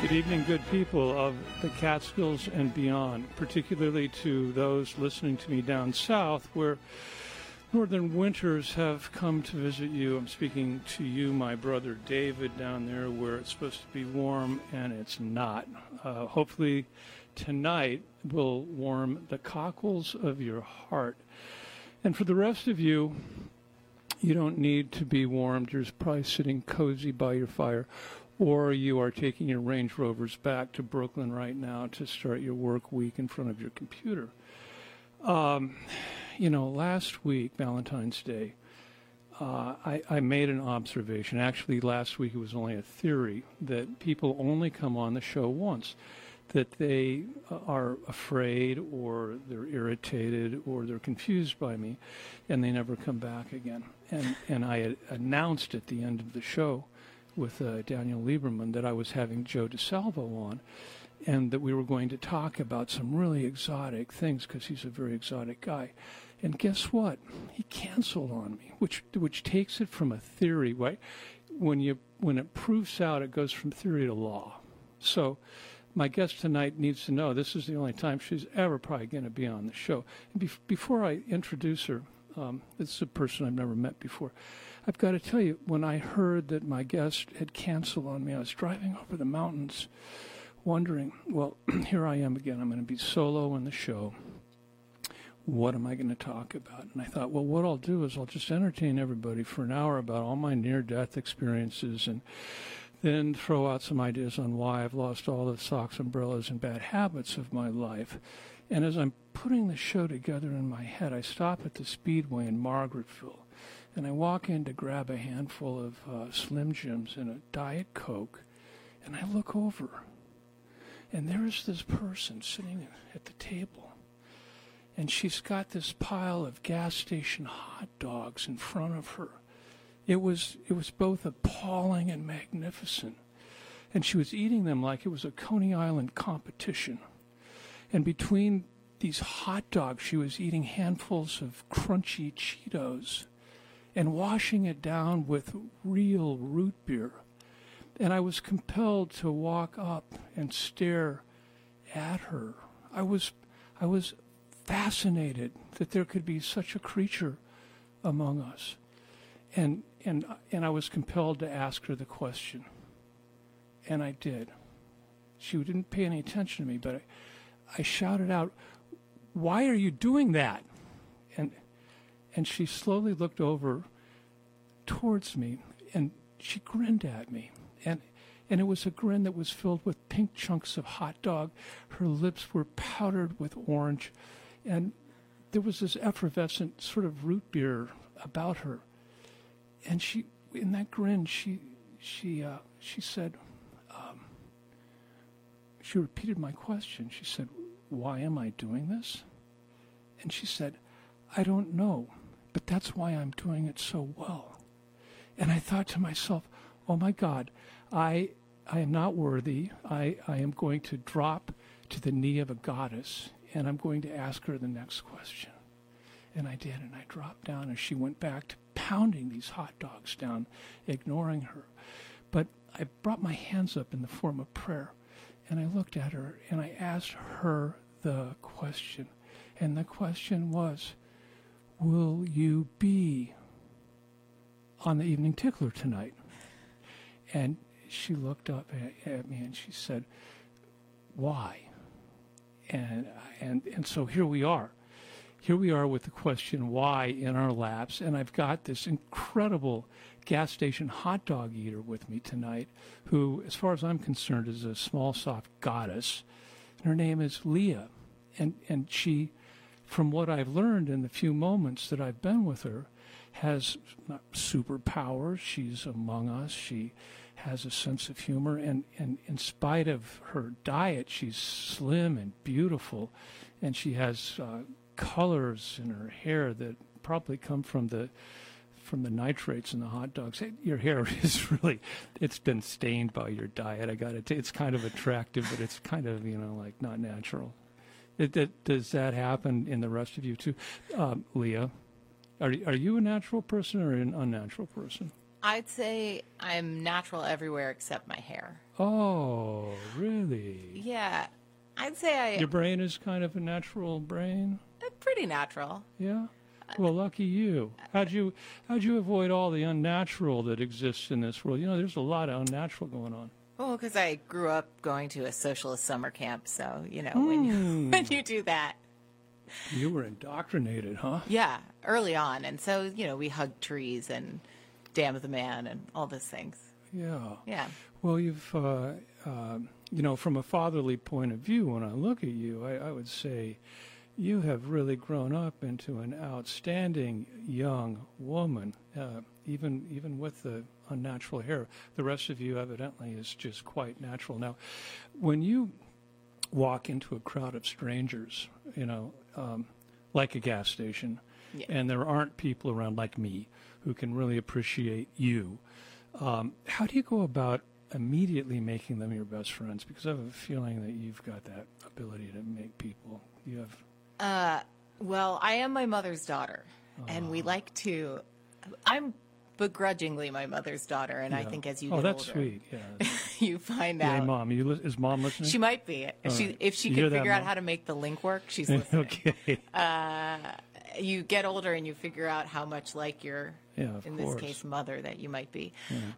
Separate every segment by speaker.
Speaker 1: Good evening, good people of the Catskills and beyond, particularly to those listening to me down south where northern winters have come to visit you. I'm speaking to you, my brother David, down there where it's supposed to be warm and it's not. Uh, hopefully, tonight will warm the cockles of your heart. And for the rest of you, you don't need to be warmed. You're probably sitting cozy by your fire or you are taking your Range Rovers back to Brooklyn right now to start your work week in front of your computer. Um, you know, last week, Valentine's Day, uh, I, I, made an observation. Actually, last week it was only a theory that people only come on the show once, that they uh, are afraid or they're irritated or they're confused by me, and they never come back again. And and I announced at the end of the show with uh, Daniel Lieberman that I was having Joe DeSalvo on, and that we were going to talk about some really exotic things because he's a very exotic guy. And guess what? He canceled on me, which which takes it from a theory, right? When you when it proves out, it goes from theory to law. So, my guest tonight needs to know this is the only time she's ever probably going to be on the show. Be- before I introduce her, um, this is a person I've never met before. I've got to tell you, when I heard that my guest had canceled on me, I was driving over the mountains wondering, well, here I am again. I'm going to be solo in the show. What am I going to talk about? And I thought, well, what I'll do is I'll just entertain everybody for an hour about all my near death experiences and then throw out some ideas on why I've lost all the socks, umbrellas, and bad habits of my life. And as I'm putting the show together in my head, I stop at the Speedway in Margaretville and I walk in to grab a handful of uh, Slim Jims and a Diet Coke, and I look over, and there is this person sitting at the table, and she's got this pile of gas station hot dogs in front of her. It was it was both appalling and magnificent, and she was eating them like it was a Coney Island competition. And between these hot dogs, she was eating handfuls of crunchy Cheetos and washing it down with real root beer. And I was compelled to walk up and stare at her. I was, I was fascinated that there could be such a creature among us. And, and, and I was compelled to ask her the question. And I did. She didn't pay any attention to me, but I, I shouted out, Why are you doing that? And she slowly looked over towards me and she grinned at me. And and it was a grin that was filled with pink chunks of hot dog. Her lips were powdered with orange, and there was this effervescent sort of root beer about her. And she, in that grin, she she uh, she said, um, she repeated my question. She said, "Why am I doing this?" And she said, "I don't know." But that's why I'm doing it so well. And I thought to myself, oh my God, I, I am not worthy. I, I am going to drop to the knee of a goddess and I'm going to ask her the next question. And I did, and I dropped down, and she went back to pounding these hot dogs down, ignoring her. But I brought my hands up in the form of prayer, and I looked at her, and I asked her the question. And the question was, will you be on the evening tickler tonight? And she looked up at, at me and she said, why? And, and, and so here we are. Here we are with the question why in our laps. And I've got this incredible gas station hot dog eater with me tonight, who, as far as I'm concerned, is a small, soft goddess. And her name is Leah. And, and she from what I've learned in the few moments that I've been with her, has superpowers. She's among us. She has a sense of humor, and, and in spite of her diet, she's slim and beautiful, and she has uh, colors in her hair that probably come from the from the nitrates in the hot dogs. Your hair is really, it's been stained by your diet. I got it. It's kind of attractive, but it's kind of, you know, like not natural. It, it, does that happen in the rest of you too, um, Leah? Are are you a natural person or an unnatural person?
Speaker 2: I'd say I'm natural everywhere except my hair.
Speaker 1: Oh, really?
Speaker 2: Yeah, I'd say I
Speaker 1: Your brain is kind of a natural brain.
Speaker 2: Pretty natural.
Speaker 1: Yeah. Well, lucky you. How'd you how'd you avoid all the unnatural that exists in this world? You know, there's a lot of unnatural going on.
Speaker 2: Well, because I grew up going to a socialist summer camp, so you know when you
Speaker 1: Hmm.
Speaker 2: when you do that,
Speaker 1: You were indoctrinated, huh?
Speaker 2: yeah, early on, and so you know we hugged trees and damn the man and all those things.
Speaker 1: Yeah.
Speaker 2: Yeah,
Speaker 1: Well, you've, uh, uh, you know, from a fatherly point of view, when I look at you, I, I would say you have really grown up into an outstanding young woman, uh, even even with the unnatural hair. The rest of you, evidently, is just quite natural. Now, when you walk into a crowd of strangers, you know, um, like a gas station,
Speaker 2: Yeah.
Speaker 1: and there aren't people around like me who can really appreciate you. Um, how do you go about immediately making them your best friends? Because I have a feeling that you've got that ability to make people. You have.
Speaker 2: Well, I am my mother's daughter, and we like to. I'm begrudgingly my mother's daughter, and I think as you
Speaker 1: Oh,
Speaker 2: get
Speaker 1: that's
Speaker 2: older,
Speaker 1: sweet. Yeah.
Speaker 2: you find
Speaker 1: yeah,
Speaker 2: out.
Speaker 1: mom. You li- is mom listening?
Speaker 2: She might be. If she
Speaker 1: right.
Speaker 2: if she
Speaker 1: You
Speaker 2: can
Speaker 1: hear that,
Speaker 2: figure out how to make the link work, she's listening.
Speaker 1: okay.
Speaker 2: you get older and you figure out how much like your
Speaker 1: Yeah,
Speaker 2: in
Speaker 1: course.
Speaker 2: this case mother that you might be.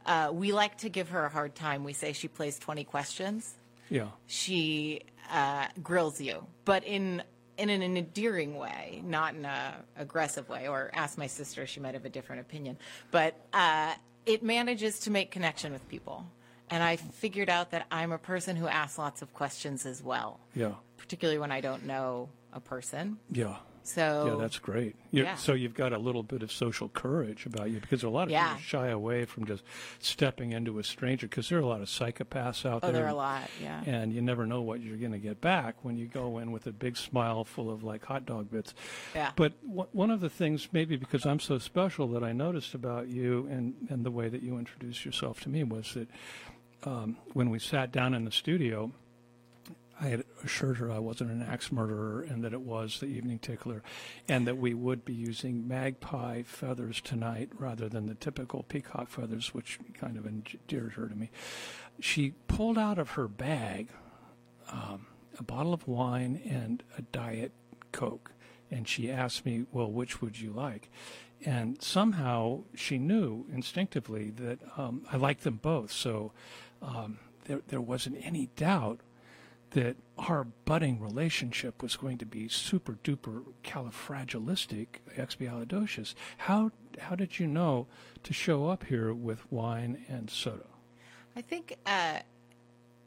Speaker 2: Uh, we like to give her a hard time. We say she plays twenty questions.
Speaker 1: yeah.
Speaker 2: She uh, grills you, but in in an endearing way, not in a aggressive way. Or ask my sister; she might have a different opinion. But uh, it manages to make connection with people. And I figured out that I'm a person who asks lots of questions as well,
Speaker 1: Yeah.
Speaker 2: particularly when I don't know a person.
Speaker 1: Yeah.
Speaker 2: So
Speaker 1: Yeah, that's great. You're,
Speaker 2: Yeah.
Speaker 1: So you've got a little bit of social courage about you because a lot of
Speaker 2: Yeah.
Speaker 1: people shy away from just stepping into a stranger because there are a lot of psychopaths out
Speaker 2: Oh,
Speaker 1: there.
Speaker 2: there are a lot, yeah.
Speaker 1: And you never know what you're going to get back when you go in with a big smile full of like hot dog bits.
Speaker 2: Yeah.
Speaker 1: But w- one of the things, maybe because I'm so special, that I noticed about you and, and the way that you introduced yourself to me was that um, when we sat down in the studio, I had assured her I wasn't an axe murderer and that it was the evening tickler, and that we would be using magpie feathers tonight rather than the typical peacock feathers, which kind of endeared her to me. She pulled out of her bag um, a bottle of wine and a diet coke, and she asked me, "Well, which would you like?" And somehow she knew instinctively that um, I liked them both, so um, there there wasn't any doubt that our budding relationship was going to be super duper califragilistic, expialidocious. How how did you know to show up here with wine and soda?
Speaker 2: I think uh,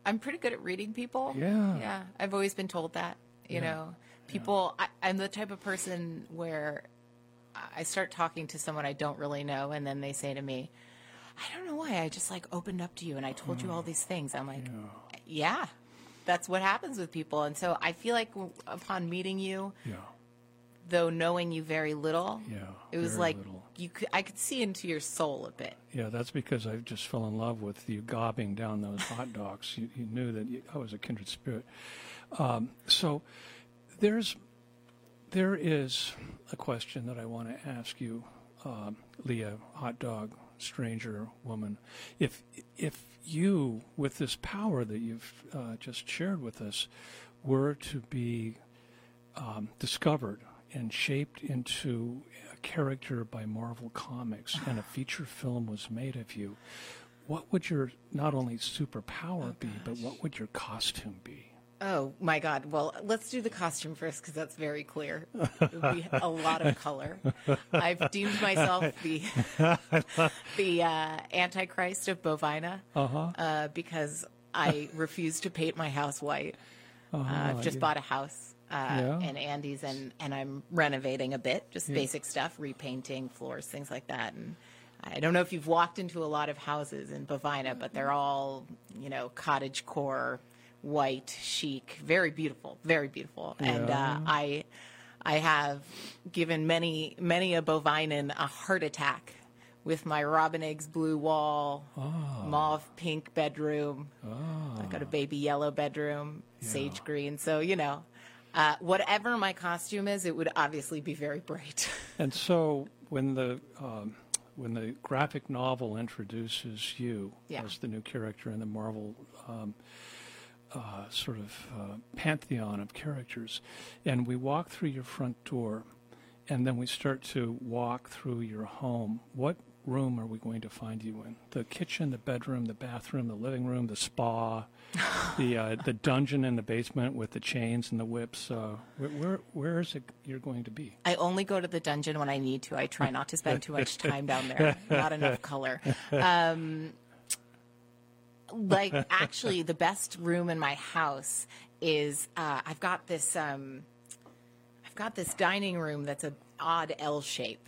Speaker 2: I'm pretty good at reading people.
Speaker 1: Yeah.
Speaker 2: Yeah. I've always been told that. You know, people, I, I'm the type of person where I start talking to someone I don't really know, and then they say to me, I don't know why, I just like opened up to you and I told you all these things. I'm like, yeah. That's what happens with people. And so I feel like upon meeting you,
Speaker 1: Yeah,
Speaker 2: though knowing you very little,
Speaker 1: yeah.
Speaker 2: it was like
Speaker 1: little.
Speaker 2: you could, I could see into your soul a bit.
Speaker 1: Yeah, that's because I just fell in love with you gobbing down those hot dogs. You, you knew that you, I was a kindred spirit. Um, so there's there is a question that I want to ask you, um, Leah, hot dog stranger woman. If if you, with this power that you've uh, just shared with us, were to be um, discovered and shaped into a character by Marvel Comics and a feature film was made of you, what would your not only superpower be, but what would your costume be?
Speaker 2: Oh my God! Well, let's do the costume first because that's very clear. It would be a lot of color. I've deemed myself the the uh, Antichrist of Bovina
Speaker 1: Uh-huh.
Speaker 2: uh, because I refuse to paint my house white. Uh, I've just
Speaker 1: yeah.
Speaker 2: bought a house uh,
Speaker 1: Yeah.
Speaker 2: in Andes and and I'm renovating a bit, just basic stuff, repainting floors, things like that. And I don't know if you've walked into a lot of houses in Bovina, but they're all you know cottage core white, chic, very beautiful, very beautiful. And uh, I, I have given many, many a bovinen a heart attack with my robin eggs blue wall,
Speaker 1: Ah.
Speaker 2: mauve pink bedroom. I got a baby yellow bedroom, sage green. So you know, uh, whatever my costume is, it would obviously be very bright.
Speaker 1: And so when the um, when the graphic novel introduces you
Speaker 2: Yeah.
Speaker 1: as the new character in the Marvel um, uh, sort of uh, pantheon of characters, and we walk through your front door, and then we start to walk through your home. What room are we going to find you in? The kitchen, the bedroom, the bathroom, the living room, the spa, the uh, the dungeon in the basement with the chains and the whips. Uh, where, where where is it you're going to be?
Speaker 2: I only go to the dungeon when I need to. I try not to spend too much time down there. Not enough color. Um, like actually, the best room in my house is uh, I've got this. Um, I've got this dining room that's a odd L shape.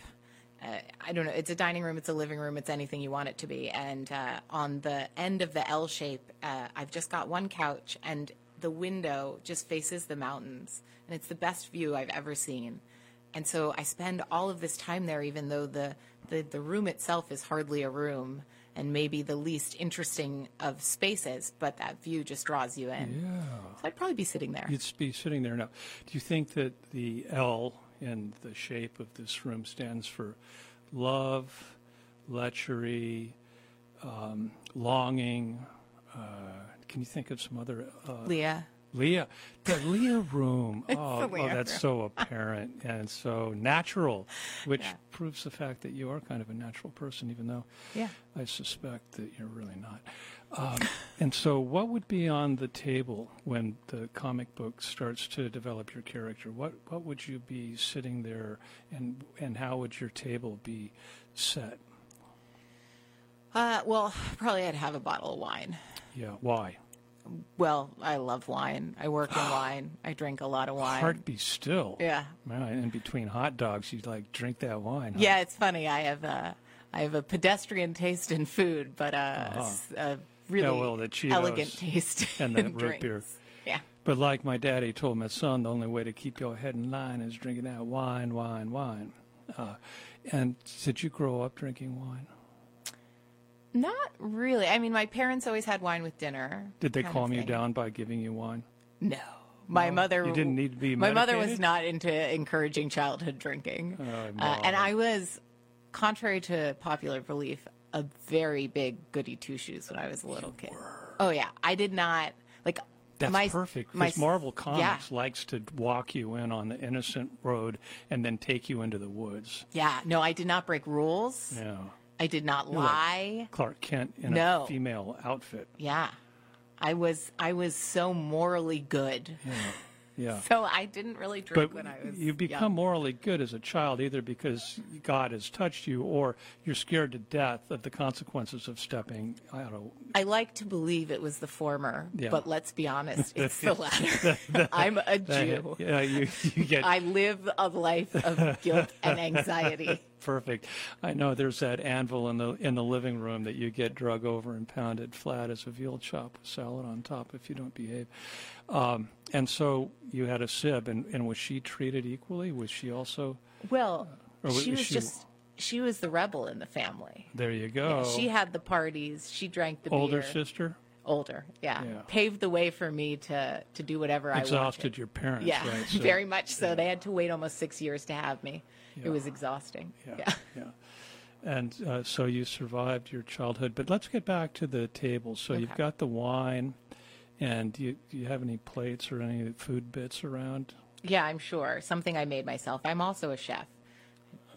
Speaker 2: Uh, I don't know. It's a dining room. It's a living room. It's anything you want it to be. And uh, on the end of the L shape, uh, I've just got one couch, and the window just faces the mountains, and it's the best view I've ever seen. And so I spend all of this time there, even though the the, the room itself is hardly a room and maybe the least interesting of spaces, but that view just draws you in.
Speaker 1: Yeah.
Speaker 2: So I'd probably be sitting there.
Speaker 1: You'd be sitting there now. Do you think that the L in the shape of this room stands for love, lechery, um, longing? Uh, can you think of some other? Uh,
Speaker 2: Leah.
Speaker 1: Leah, the Leah room. Oh,
Speaker 2: Leah
Speaker 1: oh, that's
Speaker 2: room.
Speaker 1: so apparent and so natural, which
Speaker 2: Yeah.
Speaker 1: proves the fact that you are kind of a natural person, even though
Speaker 2: Yeah.
Speaker 1: I suspect that you're really not. Um, and so, what would be on the table when the comic book starts to develop your character? What what would you be sitting there, and and how would your table be set?
Speaker 2: Uh, well, probably I'd have a bottle of wine.
Speaker 1: Yeah, why?
Speaker 2: Well, I love wine. I work in wine. I drink a lot of wine.
Speaker 1: Heart be still.
Speaker 2: Yeah.
Speaker 1: Man, in between hot dogs, you'd like drink that wine. huh?
Speaker 2: Yeah, it's funny. I have a, I have a pedestrian taste in food, but a, really
Speaker 1: Uh-huh. Yeah, well, the Cheetos
Speaker 2: elegant taste
Speaker 1: and the
Speaker 2: in
Speaker 1: root
Speaker 2: drinks.
Speaker 1: beer.
Speaker 2: Yeah.
Speaker 1: But like my daddy told my son, the only way to keep your head in line is drinking that wine, wine, wine. Uh, and did you grow up drinking wine?
Speaker 2: Not really. I mean, my parents always had wine with dinner.
Speaker 1: Did they calm you down by giving you wine?
Speaker 2: No. My mother.
Speaker 1: You didn't need to be
Speaker 2: My mother was not into encouraging childhood drinking,
Speaker 1: Oh,
Speaker 2: uh, and I was, contrary to popular belief, a very big goody two shoes when I was a little kid. Oh yeah, I did not like.
Speaker 1: That's
Speaker 2: my,
Speaker 1: perfect
Speaker 2: my
Speaker 1: because Marvel
Speaker 2: yeah.
Speaker 1: Comics likes to walk you in on the innocent road and then take you into the woods.
Speaker 2: Yeah, no, I did not break rules.
Speaker 1: Yeah,
Speaker 2: I did not
Speaker 1: like-
Speaker 2: lie.
Speaker 1: Clark Kent in
Speaker 2: No.
Speaker 1: a female outfit.
Speaker 2: Yeah, I was I was so morally good.
Speaker 1: Yeah.
Speaker 2: So I didn't really drink
Speaker 1: But
Speaker 2: when I was.
Speaker 1: you become
Speaker 2: young.
Speaker 1: morally good as a child either because God has touched you or you're scared to death of the consequences of stepping. I don't know.
Speaker 2: I like to believe it was the former,
Speaker 1: Yeah.
Speaker 2: but let's be honest, it's the latter. I'm a Jew.
Speaker 1: Yeah, you, you get
Speaker 2: I live a life of guilt and anxiety.
Speaker 1: Perfect. I know there's that anvil in the in the living room that you get drug over and pounded flat as a veal chop with salad on top if you don't behave. Um, and so you had a sib, and, and was she treated equally? Was she also?
Speaker 2: Well,
Speaker 1: Or was
Speaker 2: she was
Speaker 1: she-
Speaker 2: just she was the rebel in the family.
Speaker 1: There you go.
Speaker 2: She had the parties. She drank the
Speaker 1: older
Speaker 2: beer.
Speaker 1: sister
Speaker 2: Older, yeah.
Speaker 1: Yeah.
Speaker 2: Paved the way for me to to do whatever I
Speaker 1: exhausted
Speaker 2: wanted.
Speaker 1: your parents.
Speaker 2: Yeah,
Speaker 1: right? So-
Speaker 2: very much so. They had to wait almost six years to have me.
Speaker 1: Yeah.
Speaker 2: It was exhausting.
Speaker 1: Yeah,
Speaker 2: yeah.
Speaker 1: yeah. And uh, so you survived your childhood. But let's get back to the table. So you've got the wine, and do you, do you have any plates or any food bits around?
Speaker 2: Yeah, I'm sure. Something I made myself. I'm also a chef.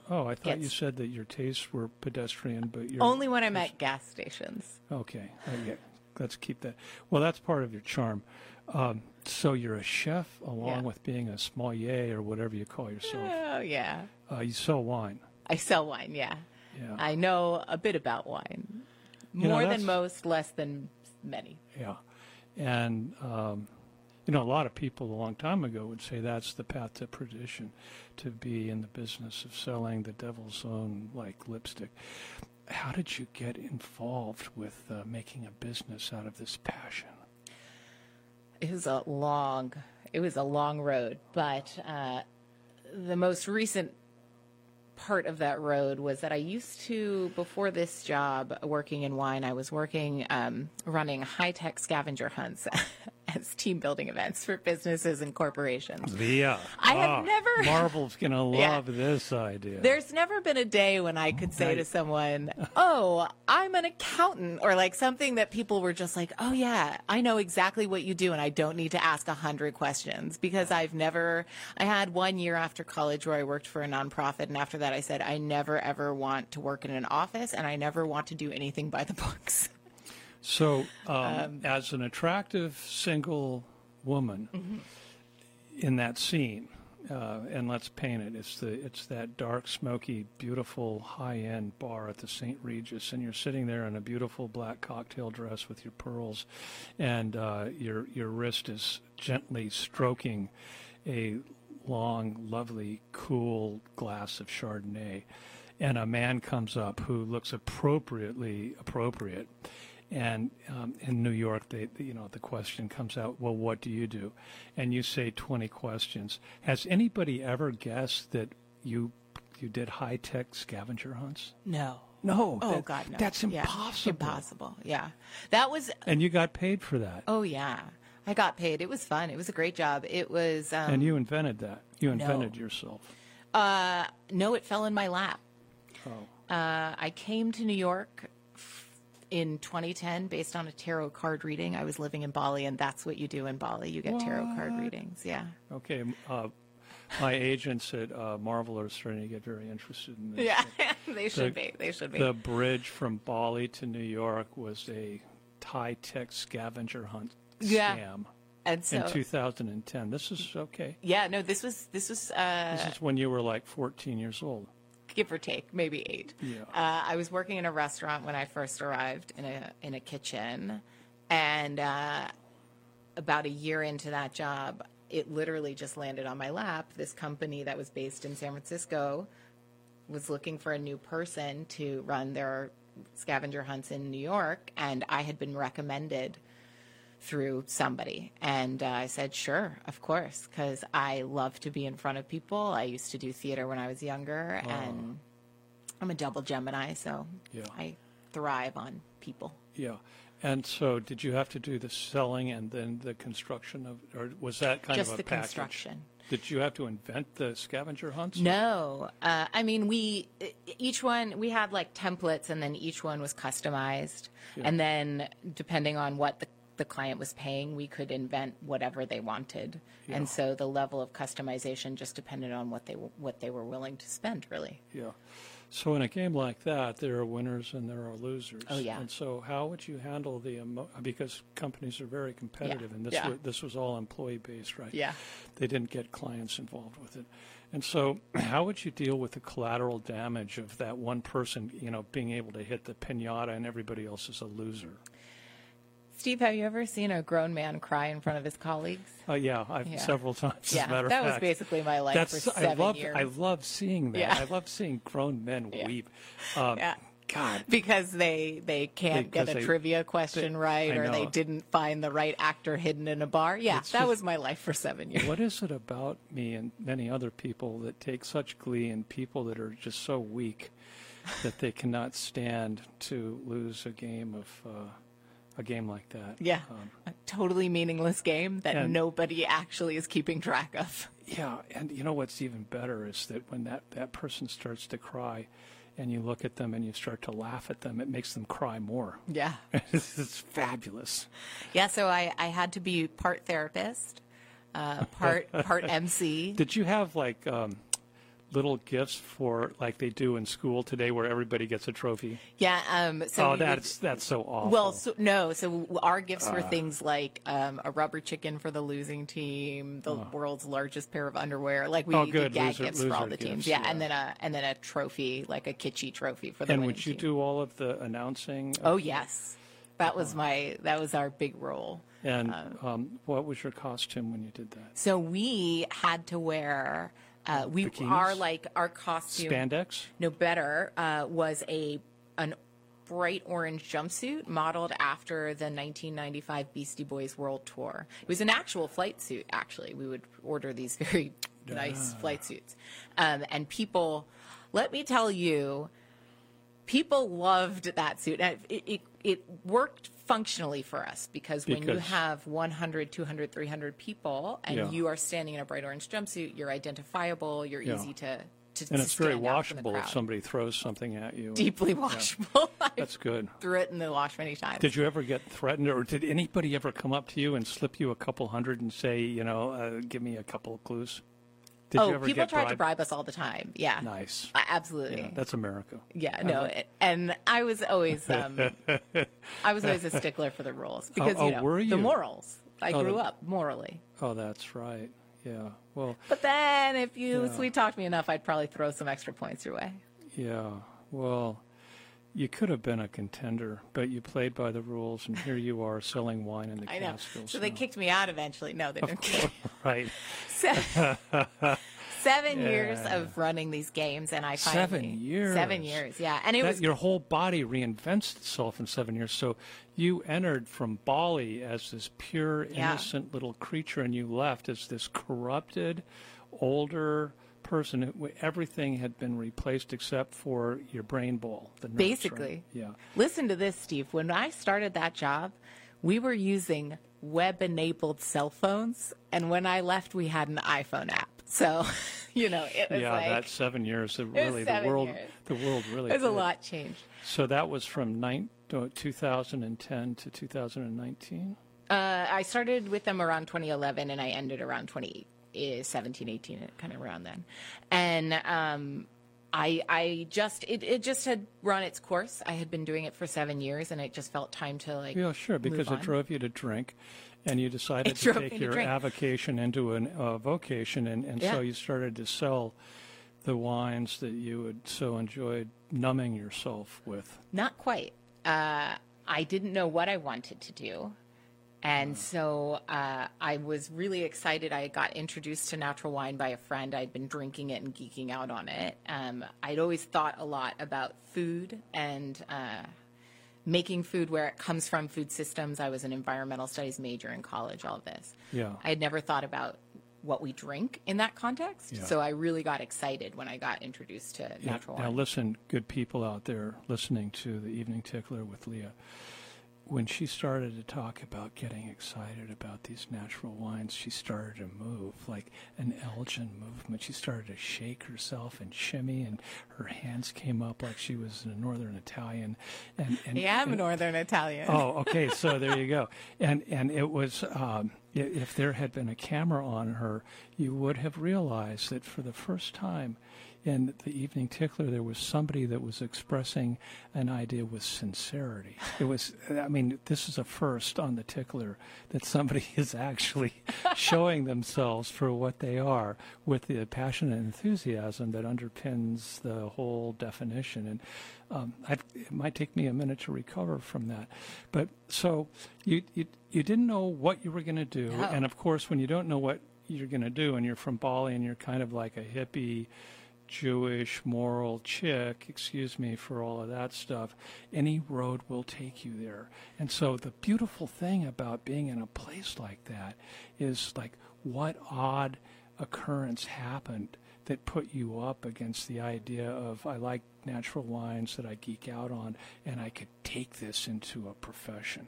Speaker 1: Oh, I thought you said that your tastes were pedestrian, but you're
Speaker 2: Only when I'm at gas stations.
Speaker 1: okay. Yeah, let's keep that. Well, that's part of your charm. Um, so you're a chef, along
Speaker 2: Yeah.
Speaker 1: with being a sommelier or whatever you call yourself.
Speaker 2: Oh, yeah.
Speaker 1: Uh, you sell wine.
Speaker 2: I sell wine, yeah.
Speaker 1: Yeah.
Speaker 2: I know a bit about wine.
Speaker 1: You know,
Speaker 2: More than most, less than many.
Speaker 1: Yeah. And, um, you know, a lot of people a long time ago would say that's the path to perdition, to be in the business of selling the devil's own, like, lipstick. How did you get involved with uh, making a business out of this passion?
Speaker 2: It was a long, it was a long road, but uh, the most recent part of that road was that I used to, before this job, working in wine, I was working um, running high tech scavenger hunts as team building events for businesses and corporations.
Speaker 1: Yeah.
Speaker 2: I have
Speaker 1: Ah,
Speaker 2: never-
Speaker 1: Marvel's going to
Speaker 2: Yeah.
Speaker 1: love this idea.
Speaker 2: There's never been a day when I could say to someone, "Oh, I'm an accountant," or like something that people were just like, "Oh yeah, I know exactly what you do, and I don't need to ask a hundred questions." Because I've never. I had one year after college where I worked for a nonprofit, and after that, I said, "I never ever want to work in an office, and I never want to do anything by the books."
Speaker 1: So, um, as an attractive single woman
Speaker 2: Mm-hmm.
Speaker 1: in that scene, uh, and let's paint it. It's the it's that dark, smoky, beautiful, high-end bar at the St. Regis, and you're sitting there in a beautiful black cocktail dress with your pearls, and uh, your your wrist is gently stroking a long, lovely, cool glass of Chardonnay, and a man comes up who looks appropriately appropriate. And um, in New York, they, you know, the question comes out, well, what do you do? And you say 20 questions. Has anybody ever guessed that you you did high tech scavenger hunts?
Speaker 2: No.
Speaker 1: No.
Speaker 2: Oh
Speaker 1: that-
Speaker 2: God, no.
Speaker 1: That's
Speaker 2: Yeah,
Speaker 1: impossible.
Speaker 2: impossible. Yeah, that was.
Speaker 1: And you got paid for that.
Speaker 2: Oh yeah, I got paid. It was fun. It was a great job. It was. Um,
Speaker 1: and you invented that. You invented yourself.
Speaker 2: Uh, no, it fell in my lap.
Speaker 1: Oh.
Speaker 2: Uh, I came to New York in 2010 based on a tarot card reading. I was living in Bali, and that's what you do in Bali. You get tarot card readings. Yeah.
Speaker 1: Okay. Uh, my agents at uh, Marvel are starting to get very interested in this.
Speaker 2: Yeah, they should be. They should be.
Speaker 1: The bridge from Bali to New York was a high tech scavenger hunt
Speaker 2: Yeah.
Speaker 1: scam
Speaker 2: and so,
Speaker 1: in 2010. This is okay.
Speaker 2: yeah, no, this was this was uh,
Speaker 1: This is when you were like 14 years old.
Speaker 2: Give or take, maybe eight.
Speaker 1: Yeah.
Speaker 2: Uh, I was working in a restaurant when I first arrived in a in a kitchen, and uh, about a year into that job, it literally just landed on my lap. This company that was based in San Francisco was looking for a new person to run their scavenger hunts in New York, and I had been recommended through somebody. And uh, I said, sure, of course, because I love to be in front of people. I used to do theater when I was younger, and I'm a double Gemini, so
Speaker 1: Yeah.
Speaker 2: I thrive on people.
Speaker 1: Yeah. And so, did you have to do the selling and then the construction of, or was that kind
Speaker 2: Just
Speaker 1: of a
Speaker 2: the
Speaker 1: package?
Speaker 2: construction.
Speaker 1: Did you have to invent the scavenger hunts?
Speaker 2: No, uh, I mean we each one we had like templates, and then each one was customized, and then depending on what the the client was paying, we could invent whatever they wanted, and so the level of customization just depended on what they what they were willing to spend, really.
Speaker 1: Yeah. So in a game like that, there are winners and there are losers.
Speaker 2: Oh, yeah.
Speaker 1: And so, how would you handle the emo- because companies are very competitive, and this
Speaker 2: Yeah.
Speaker 1: was, this was all employee based, right?
Speaker 2: Yeah.
Speaker 1: They didn't get clients involved with it, and so how would you deal with the collateral damage of that one person, you know, being able to hit the pinata and everybody else is a loser?
Speaker 2: Steve, have you ever seen a grown man cry in front of his colleagues?
Speaker 1: Uh, yeah, I've
Speaker 2: Yeah.
Speaker 1: several times.
Speaker 2: Yeah,
Speaker 1: as a matter
Speaker 2: that
Speaker 1: of
Speaker 2: was basically my life
Speaker 1: That's
Speaker 2: for seven
Speaker 1: I love
Speaker 2: years.
Speaker 1: I love seeing that.
Speaker 2: Yeah.
Speaker 1: I love seeing grown men
Speaker 2: Yeah.
Speaker 1: weep. Um,
Speaker 2: Yeah.
Speaker 1: God,
Speaker 2: because they they can't get a
Speaker 1: they-
Speaker 2: trivia question right or they didn't find the right actor hidden in a bar. Yeah,
Speaker 1: It's
Speaker 2: that
Speaker 1: just-
Speaker 2: was my life for seven years.
Speaker 1: what is it about me and many other people that take such glee in people that are just so weak that they cannot stand to lose a game of uh, a game like that?
Speaker 2: Yeah,
Speaker 1: Um,
Speaker 2: a totally meaningless game that
Speaker 1: And-
Speaker 2: nobody actually is keeping track of.
Speaker 1: Yeah, and you know what's even better is that when that, that person starts to cry and you look at them and you start to laugh at them, it makes them cry more.
Speaker 2: Yeah,
Speaker 1: it's, fabulous.
Speaker 2: yeah. So I I had to be part therapist, uh, part part MC.
Speaker 1: Did you have like um, little gifts for like they do in school today where everybody gets a trophy?
Speaker 2: Yeah. Um. So
Speaker 1: oh,
Speaker 2: we would-
Speaker 1: that's that's so awful.
Speaker 2: Well, so, no. So our gifts
Speaker 1: Uh.
Speaker 2: were things like um, a rubber chicken for the losing team, the world's largest pair of underwear. Like we
Speaker 1: Oh,
Speaker 2: did gag
Speaker 1: Loser-
Speaker 2: gifts for all
Speaker 1: loser
Speaker 2: the teams.
Speaker 1: gifts,
Speaker 2: Yeah,
Speaker 1: yeah.
Speaker 2: and then a and then a trophy, like a kitschy trophy for the
Speaker 1: and would you
Speaker 2: team.
Speaker 1: do all of the announcing?
Speaker 2: Oh yes, that was my that was our big role.
Speaker 1: And um, what was your costume when you did that?
Speaker 2: So we had to wear. Uh, we
Speaker 1: Bikinis?
Speaker 2: are like our costume.
Speaker 1: Spandex?
Speaker 2: no better uh, was a an bright orange jumpsuit modeled after the 1995 Beastie Boys World Tour. It was an actual flight suit. Actually, we would order these very nice flight suits, um, and people. Let me tell you, people loved that suit. It, it, it worked functionally for us because when you have 100, 200, 300 people and
Speaker 1: Yeah.
Speaker 2: you are standing in a bright orange jumpsuit, you're identifiable, you're
Speaker 1: Yeah.
Speaker 2: easy to, to
Speaker 1: And it's very
Speaker 2: stand out from the
Speaker 1: washable if somebody throws something at you.
Speaker 2: Deeply washable. I
Speaker 1: That's good.
Speaker 2: threw it in the wash many times.
Speaker 1: Did you ever get threatened, or did anybody ever come up to you and slip you a couple hundred and say, you know, uh, give me a couple of clues? Did
Speaker 2: oh, people tried to bribe us all the time. Yeah.
Speaker 1: Nice.
Speaker 2: Absolutely.
Speaker 1: Yeah, that's America.
Speaker 2: Yeah, no, it, and I was always, um, I was always a stickler for the rules because
Speaker 1: oh,
Speaker 2: you know
Speaker 1: were you?
Speaker 2: the morals. I
Speaker 1: Oh,
Speaker 2: grew
Speaker 1: the-
Speaker 2: up morally,
Speaker 1: Oh, that's right. Yeah. Well,
Speaker 2: but then if you
Speaker 1: Yeah.
Speaker 2: sweet talked me enough, I'd probably throw some extra points your way.
Speaker 1: yeah. Well, you could have been a contender, but you played by the rules, and here you are selling wine in the
Speaker 2: I know.
Speaker 1: Catskills.
Speaker 2: So they kicked me out eventually. No, they didn't. kick
Speaker 1: right.
Speaker 2: Seven, seven years of running these games, and I
Speaker 1: Seven years.
Speaker 2: Seven years, yeah, and it
Speaker 1: That,
Speaker 2: was
Speaker 1: your whole body reinvents itself in seven years. So you entered from Bali as this pure,
Speaker 2: Yeah.
Speaker 1: innocent little creature, and you left as this corrupted, older person. Everything had been replaced except for your brain ball. The nerves, right?
Speaker 2: Basically.
Speaker 1: Yeah.
Speaker 2: Listen to this, Steve. When I started that job, we were using web enabled cell phones. And when I left, we had an iPhone app. So, you know, it was
Speaker 1: Yeah,
Speaker 2: like,
Speaker 1: that seven years. It really, the world,
Speaker 2: years.
Speaker 1: the world really.
Speaker 2: there's a lot changed.
Speaker 1: So that was from nine, uh, 2010 to 2019.
Speaker 2: Uh, I started with them around 2011 and I ended around 2017, 18, kind of around then. And, um, I, I just it, it just had run its course. I had been doing it for seven years, and it just felt time to like
Speaker 1: Yeah, sure, because it drove you to drink, and you decided
Speaker 2: It
Speaker 1: to take your
Speaker 2: drink.
Speaker 1: avocation into a uh, vocation, and, and so you started to sell the wines that you had so enjoyed numbing yourself with.
Speaker 2: Not quite. Uh, I didn't know what I wanted to do. And so uh, I was really excited. I got introduced to natural wine by a friend. I'd been drinking it and geeking out on it. Um, I'd always thought a lot about food and uh, making food where it comes from, food systems. I was an environmental studies major in college, all of this.
Speaker 1: Yeah.
Speaker 2: I had never thought about what we drink in that context.
Speaker 1: Yeah.
Speaker 2: So I really got excited when I got introduced to
Speaker 1: Yeah,
Speaker 2: natural
Speaker 1: Now,
Speaker 2: wine.
Speaker 1: listen, good people out there listening to the Evening Tickler with Leah. When she started to talk about getting excited about these natural wines, she started to move like an Elgin movement. She started to shake herself and shimmy, and her hands came up like she was a Northern Italian. And, and
Speaker 2: yeah, I'm
Speaker 1: and-
Speaker 2: Northern Italian.
Speaker 1: Oh, okay. So there you go. And and it was um, if there had been a camera on her, you would have realized that for the first time in the evening tickler, there was somebody that was expressing an idea with sincerity. It was. I mean, this is a first on the tickler that somebody is actually showing themselves for what they are with the passion and enthusiasm that underpins the whole definition. And um, it might take me a minute to recover from that. But so you you, you didn't know what you were going to do,
Speaker 2: No.
Speaker 1: and of course, when you don't know what you're going to do, and you're from Bali, and you're kind of like a hippie. Jewish moral chick, excuse me for all of that stuff, any road will take you there. And so the beautiful thing about being in a place like that is like what odd occurrence happened that put you up against the idea of I like natural wines that I geek out on and I could take this into a profession.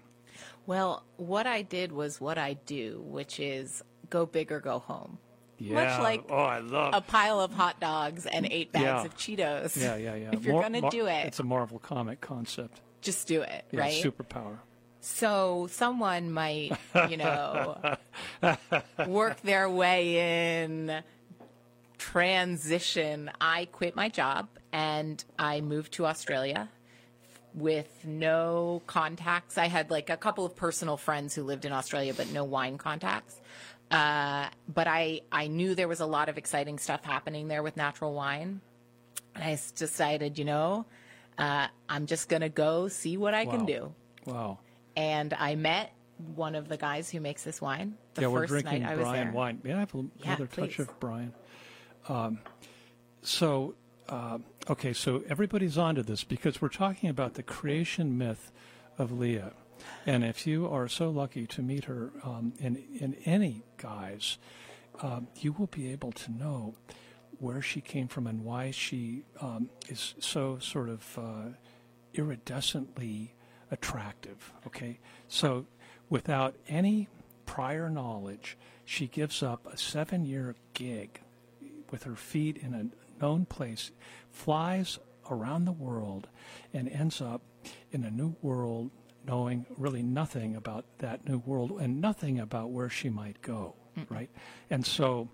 Speaker 2: Well, what I did was what I do, which is go big or go home.
Speaker 1: Yeah.
Speaker 2: Much like
Speaker 1: oh, I love
Speaker 2: a pile of hot dogs and eight bags
Speaker 1: Yeah.
Speaker 2: of Cheetos.
Speaker 1: Yeah, yeah, yeah.
Speaker 2: If you're
Speaker 1: Mar-
Speaker 2: going to do it,
Speaker 1: It's a Marvel comic concept.
Speaker 2: just do it,
Speaker 1: Yeah,
Speaker 2: right?
Speaker 1: superpower.
Speaker 2: So someone might, you know, work their way in, transition. I quit my job and I moved to Australia with no contacts. I had like a couple of personal friends who lived in Australia, but no wine contacts. Uh, but I, I knew there was a lot of exciting stuff happening there with natural wine. And I decided, you know, uh, I'm just going to go see what I
Speaker 1: Wow.
Speaker 2: can do
Speaker 1: Wow.
Speaker 2: and I met one of the guys who makes this wine. The
Speaker 1: yeah, we're
Speaker 2: first
Speaker 1: drinking
Speaker 2: night I was
Speaker 1: Brian
Speaker 2: there.
Speaker 1: wine. May I have a-
Speaker 2: Yeah,
Speaker 1: another touch of Brian? Um, so, uh, okay, so everybody's onto this because we're talking about the creation myth of Leah. And if you are so lucky to meet her um, in, in any guise, um, you will be able to know where she came from and why she um, is so sort of uh, iridescently attractive. Okay, so without any prior knowledge, she gives up a seven-year gig with her feet in a known place, flies around the world, and ends up in a new world, knowing really nothing about that new world and nothing about where she might go. Mm. Right, and so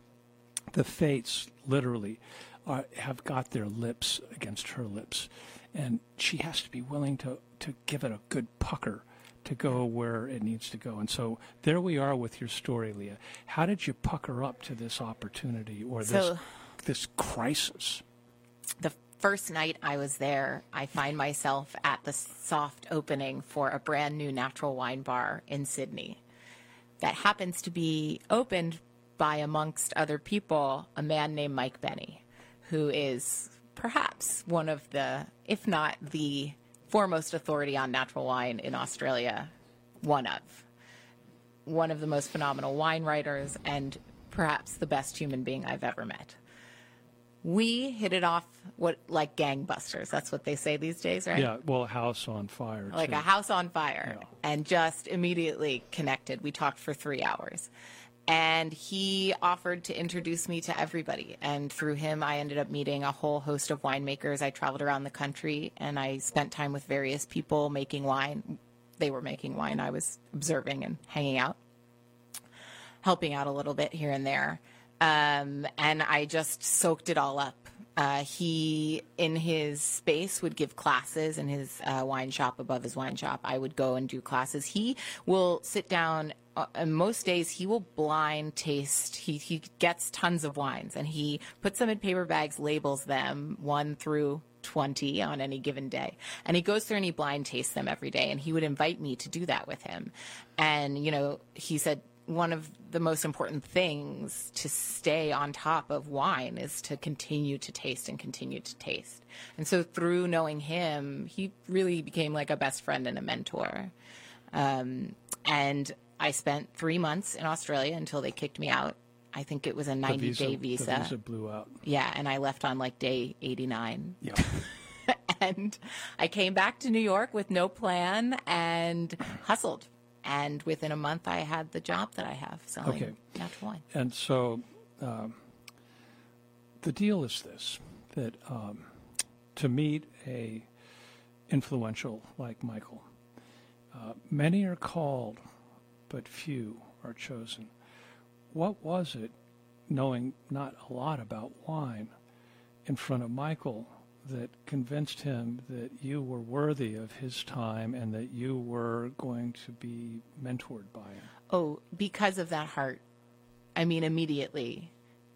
Speaker 1: the fates literally are, have got their lips against her lips, and she has to be willing to to give it a good pucker to go where it needs to go. And so there we are with your story, Leah. How did you pucker up to this opportunity or this this crisis?
Speaker 2: The first night I was there, I find myself at the soft opening for a brand new natural wine bar in Sydney that happens to be opened by, amongst other people, a man named Mike Bennie, who is perhaps one of the, if not the foremost authority on natural wine in Australia, one of. One of the most phenomenal wine writers and perhaps the best human being I've ever met. We hit it off what like gangbusters. That's what they say these days, right?
Speaker 1: Yeah, well, a house on fire.
Speaker 2: Like
Speaker 1: too.
Speaker 2: a house on fire, yeah. and just immediately connected. We talked for three hours, and he offered to introduce me to everybody. And through him, I ended up meeting a whole host of winemakers. I traveled around the country and I spent time with various people making wine. They were making wine. I was observing and hanging out, helping out a little bit here and there. Um, and I just soaked it all up. Uh, he, in his space, would give classes in his uh, wine shop above his wine shop. I would go and do classes. He will sit down uh, most days he will blind taste. He he gets tons of wines and he puts them in paper bags, labels them one through 20 on any given day. And he goes through and he blind tastes them every day. And he would invite me to do that with him. And, you know, he said, one of the most important things to stay on top of wine is to continue to taste and continue to taste. And so through knowing him, he really became like a best friend and a mentor. Um, and I spent three months in Australia until they kicked me out. I think it was a 90 visa, day visa.
Speaker 1: Visa blew out.
Speaker 2: Yeah, and I left on like day 89.
Speaker 1: Yeah.
Speaker 2: and I came back to New York with no plan and hustled. And within a month, I had the job that I have selling okay. natural wine.
Speaker 1: And so um, the deal is this that um, to meet a influential like Michael, uh, many are called but few are chosen. What was it, knowing not a lot about wine, in front of Michael that convinced him that you were worthy of his time and that you were going to be mentored by him?
Speaker 2: Oh, because of that heart. I mean, immediately.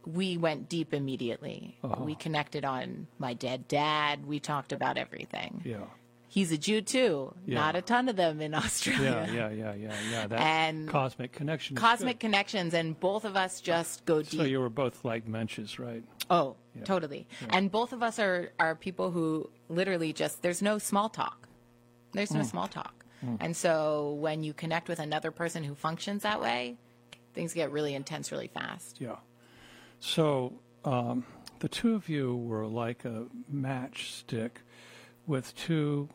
Speaker 2: We went deep immediately. Uh-huh. We connected on my dead dad. We talked about everything.
Speaker 1: Yeah
Speaker 2: he's a Jew too. Yeah. Not a ton of them in Australia.
Speaker 1: Yeah, yeah, yeah, yeah, yeah. That and cosmic connection.
Speaker 2: Cosmic connections, and both of us just go deep.
Speaker 1: So you were both like mensches, right?
Speaker 2: Oh, yeah. totally. Yeah. And both of us are are people who literally just there's no small talk. There's no mm. small talk. Mm. And so when you connect with another person who functions that way, things get really intense really fast.
Speaker 1: Yeah. So um, the two of you were like a matchstick with two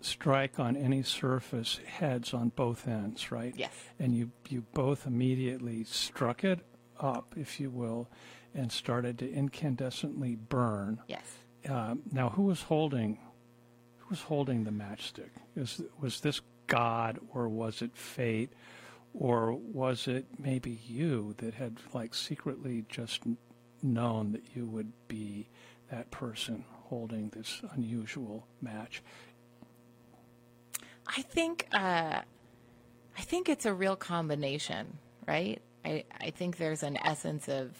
Speaker 1: strike on any surface heads on both ends, right?
Speaker 2: Yes.
Speaker 1: And you you both immediately struck it up, if you will, and started to incandescently burn.
Speaker 2: Yes.
Speaker 1: Uh, now, who was holding who was holding the matchstick? Is was this God or was it fate? Or was it maybe you that had like secretly just known that you would be that person holding this unusual match?
Speaker 2: I think uh, I think it's a real combination, right? I, I think there's an essence of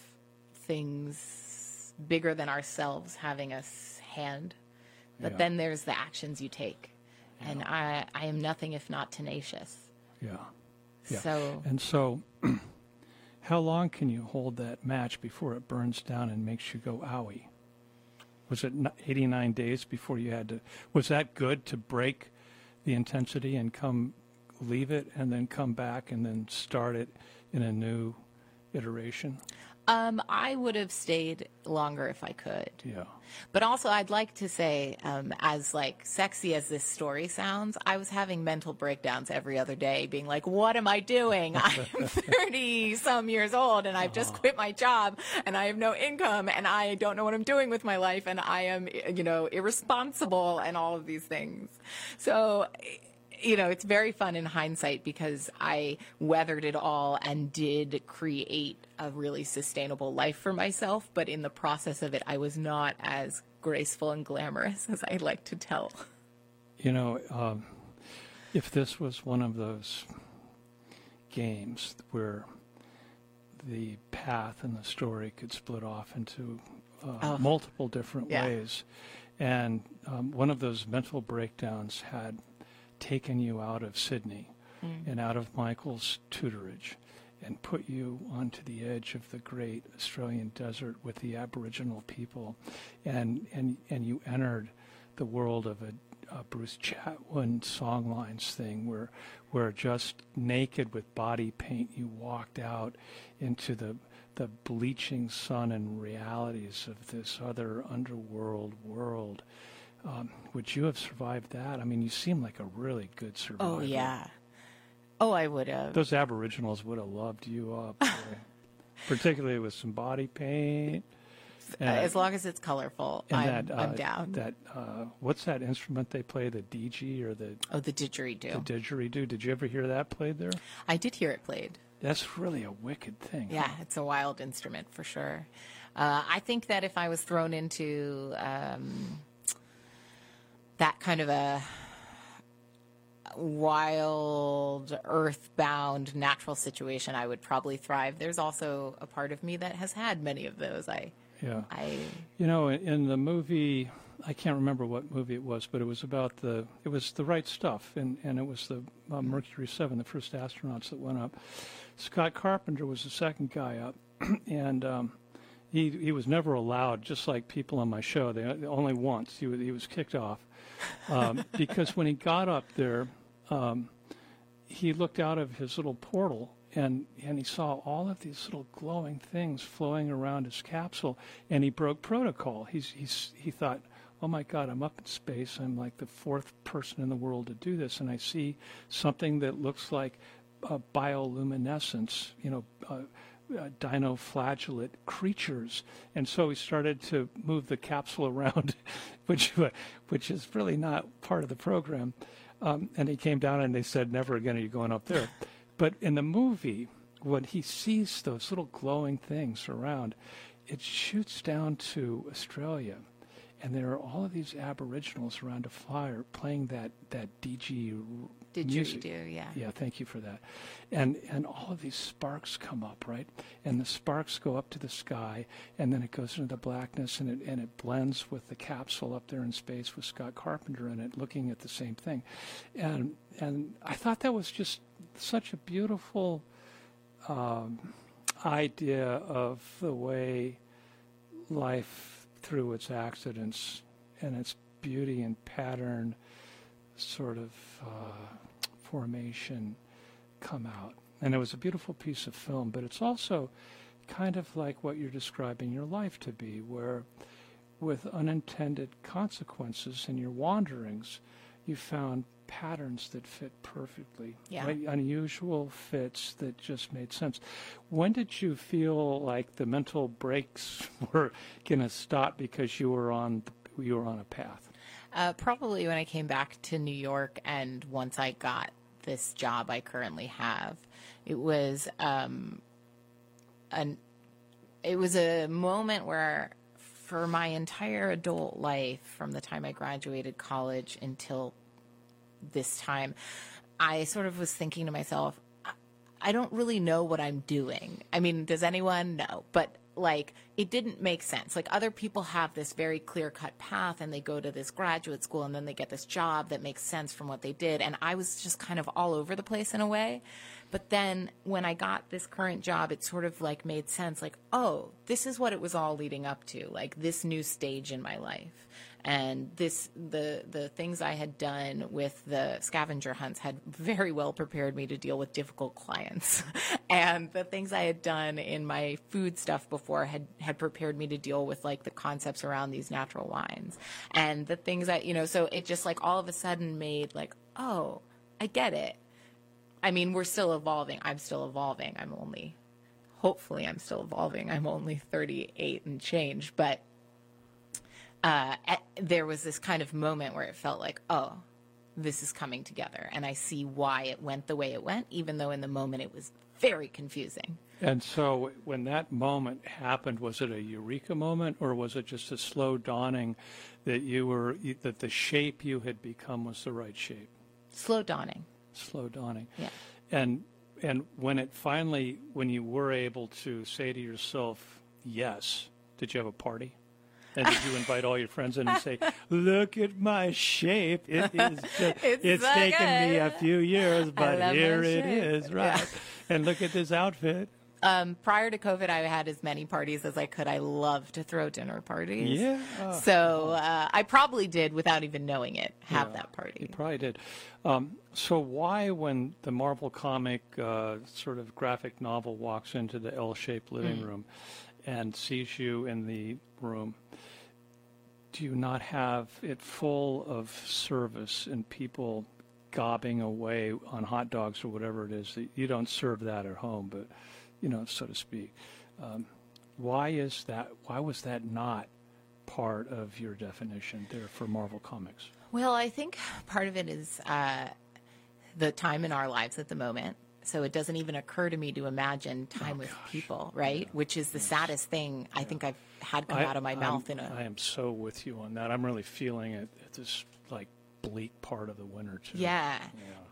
Speaker 2: things bigger than ourselves having a hand, but yeah. then there's the actions you take, yeah. and I I am nothing if not tenacious.
Speaker 1: Yeah. yeah.
Speaker 2: So
Speaker 1: and so. How long can you hold that match before it burns down and makes you go owie? Was it 89 days before you had to? Was that good to break the intensity and come leave it and then come back and then start it in a new iteration?
Speaker 2: Um, I would have stayed longer if I could.
Speaker 1: Yeah.
Speaker 2: But also, I'd like to say, um, as like sexy as this story sounds, I was having mental breakdowns every other day, being like, "What am I doing? I'm 30 some years old, and I've just quit my job, and I have no income, and I don't know what I'm doing with my life, and I am, you know, irresponsible, and all of these things." So you know, it's very fun in hindsight because I weathered it all and did create a really sustainable life for myself. But in the process of it, I was not as graceful and glamorous as I like to tell.
Speaker 1: You know, um, if this was one of those games where the path and the story could split off into uh,
Speaker 2: Oh.
Speaker 1: multiple different
Speaker 2: Yeah.
Speaker 1: ways, and um, one of those mental breakdowns had taken you out of Sydney
Speaker 2: Mm.
Speaker 1: and out of Michael's tutorage and put you onto the edge of the great Australian desert with the Aboriginal people, and and and you entered the world of a, a Bruce Chatwin songlines thing, where where just naked with body paint you walked out into the the bleaching sun and realities of this other underworld world. Um, would you have survived that? I mean, you seem like a really good survivor.
Speaker 2: Oh, yeah. Oh, I would have.
Speaker 1: Those Aboriginals would have loved you up, particularly with some body paint. And,
Speaker 2: as long as it's colorful, I'm,
Speaker 1: that, uh,
Speaker 2: I'm down.
Speaker 1: That uh, what's that instrument they play? The DG or the,
Speaker 2: oh, the didgeridoo.
Speaker 1: the didgeridoo? Did you ever hear that played there?
Speaker 2: I did hear it played.
Speaker 1: That's really a wicked thing.
Speaker 2: Yeah, it's a wild instrument for sure. Uh, I think that if I was thrown into um, that kind of a wild, earthbound, natural situation, I would probably thrive. There's also a part of me that has had many of those. I,
Speaker 1: Yeah.
Speaker 2: I,
Speaker 1: You know, in, the movie, I can't remember what movie it was, but it was about the it was the right stuff, and and it was the uh, Mercury Seven, the first astronauts that went up. Scott Carpenter was the second guy up, and um, he he was never allowed, just like people on my show. They only once he was, he was kicked off um, because when he got up there, um, he looked out of his little portal and and he saw all of these little glowing things flowing around his capsule and he broke protocol. He's he's he thought oh my god i'm up in space. I'm like the fourth person in the world to do this. And i see something that looks like uh, bioluminescence you know uh, uh, dinoflagellate creatures, and so he started to move the capsule around, which which is really not part of the program. Um, and he came down and they said, "Never again are you going up there." but in the movie, when he sees those little glowing things around, it shoots down to Australia, and there are all of these Aboriginals around a fire playing that that DG music.
Speaker 2: didgeridoo, yeah.
Speaker 1: Yeah, thank you for that. And and all of these sparks come up, right? And the sparks go up to the sky, and then it goes into the blackness, and it and it blends with the capsule up there in space with Scott Carpenter in it, looking at the same thing. And and I thought that was just such a beautiful um, idea of the way life, through its accidents and its beauty and pattern, sort of uh, formation, come out. And it was a beautiful piece of film, but it's also kind of like what you're describing your life to be, where with unintended consequences in your wanderings, you found patterns that fit perfectly.
Speaker 2: Yeah.
Speaker 1: Right? Unusual fits that just made sense. When did you feel like the mental breaks were going to stop because you were on you were on a path?
Speaker 2: Uh, probably when I came back to New York and once I got this job I currently have, it was um, an it was a moment where for my entire adult life, from the time I graduated college until this time, I sort of was thinking to myself, I- I don't really know what I'm doing. I mean, does anyone know? But like, it didn't make sense. Like, other people have this very clear cut path and they go to this graduate school and then they get this job that makes sense from what they did. And I was just kind of all over the place in a way. But then when I got this current job, it sort of like made sense like, oh, this is what it was all leading up to, like this new stage in my life. And this the the things I had done with the scavenger hunts had very well prepared me to deal with difficult clients, and the things I had done in my food stuff before had had prepared me to deal with like the concepts around these natural wines, and the things that you know. So it just like all of a sudden made like oh I get it. I mean, we're still evolving. I'm still evolving. I'm only, hopefully, I'm still evolving. I'm only 38 and change. But uh, at, there was this kind of moment where it felt like, oh, this is coming together. And I see why it went the way it went, even though in the moment it was very confusing.
Speaker 1: And so, when that moment happened, was it a eureka moment, or was it just a slow dawning that you were that the shape you had become was the right shape?
Speaker 2: Slow dawning.
Speaker 1: Slow dawning.
Speaker 2: Yeah.
Speaker 1: And and when it finally, when you were able to say to yourself, yes, did you have a party? And did you invite all your friends in and say, "Look at my shape! It is just,
Speaker 2: It's
Speaker 1: it's,
Speaker 2: so
Speaker 1: taken me a few years, but here
Speaker 2: it is,
Speaker 1: it
Speaker 2: shape."
Speaker 1: is, right? And look at this outfit.
Speaker 2: Um, prior to COVID, I had as many parties as I could. I love to throw dinner parties.
Speaker 1: Yeah.
Speaker 2: So uh, I probably did, without even knowing it, have
Speaker 1: Yeah,
Speaker 2: that party.
Speaker 1: You probably did. Um, so why, when the Marvel comic uh, sort of graphic novel walks into the L-shaped living room and sees you in the room, do you not have it full of service and people gobbing away on hot dogs or whatever it is? That you don't serve that at home, but you know, so to speak. Um, why is that? Why was that not part of your definition there for Marvel Comics?
Speaker 2: Well, I think part of it is uh, the time in our lives at the moment. So it doesn't even occur to me to imagine time with people, right? Which is the saddest thing I think I've had come out of my
Speaker 1: I'm-
Speaker 2: mouth in a
Speaker 1: I am so with you on that. I'm really feeling it at this like bleak part of the winter too.
Speaker 2: Yeah.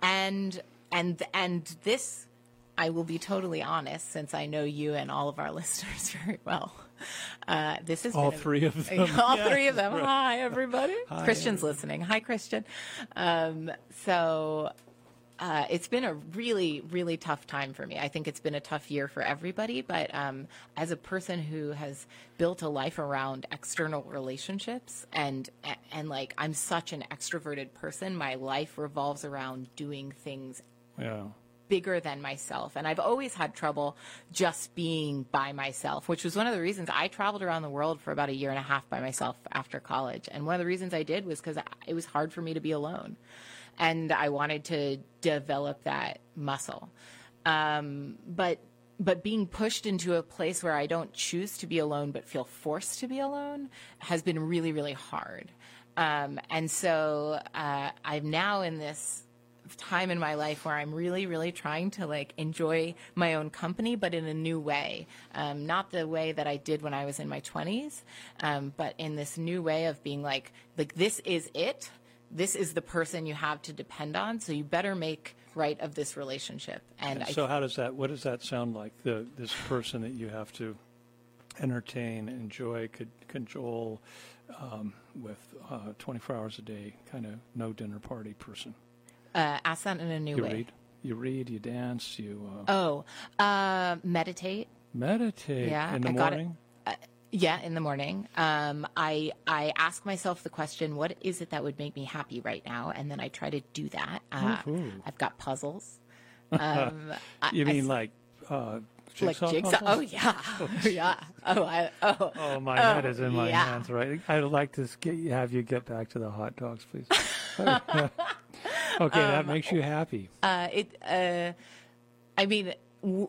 Speaker 2: And and and this I will be totally honest since I know you and all of our listeners very well. Uh, this is
Speaker 1: All three of them.
Speaker 2: all three of them. Hi everybody.
Speaker 1: Hi,
Speaker 2: Christian's listening. Hi Christian. Um, so uh, it's been a really, really tough time for me. I think it's been a tough year for everybody, but um, as a person who has built a life around external relationships and and like I'm such an extroverted person, my life revolves around doing things
Speaker 1: Yeah.
Speaker 2: bigger than myself. And I've always had trouble just being by myself, which was one of the reasons I traveled around the world for about a year and a half by myself after college. And one of the reasons I did was because it was hard for me to be alone. And I wanted to develop that muscle. Um, but but being pushed into a place where I don't choose to be alone but feel forced to be alone has been really, really hard. Um, and so uh, I'm now in this time in my life where I'm really, really trying to like enjoy my own company, but in a new way. Um, not the way that I did when I was in my 20s, um, but in this new way of being like, like this is it. This is the person you have to depend on. So you better make right of this relationship. And I
Speaker 1: So how does that? What does that sound like? The this person that you have to entertain, enjoy, could cajole um, with uh, 24 hours a day, kind of no dinner party person.
Speaker 2: uh, ask that in a new
Speaker 1: You
Speaker 2: way.
Speaker 1: read, you read, you dance, you uh,
Speaker 2: Oh, uh, meditate.
Speaker 1: meditate
Speaker 2: Yeah,
Speaker 1: in the
Speaker 2: I got it. Yeah, in the morning. Um, I I ask myself the question, what is it that would make me happy right now? And then I try to do that. Uh,
Speaker 1: Ooh.
Speaker 2: I've got puzzles. Um,
Speaker 1: You
Speaker 2: I
Speaker 1: mean
Speaker 2: s-
Speaker 1: like uh,
Speaker 2: like
Speaker 1: jigsaw?
Speaker 2: jigsaw?
Speaker 1: puzzles?
Speaker 2: Oh yeah, yeah. Oh, I, oh,
Speaker 1: Oh, my
Speaker 2: Oh,
Speaker 1: head is in my
Speaker 2: yeah.
Speaker 1: hands, right? I'd like to get, have you get back to the hot dogs, please. okay, that makes you happy.
Speaker 2: Uh, it. Uh, I mean, w-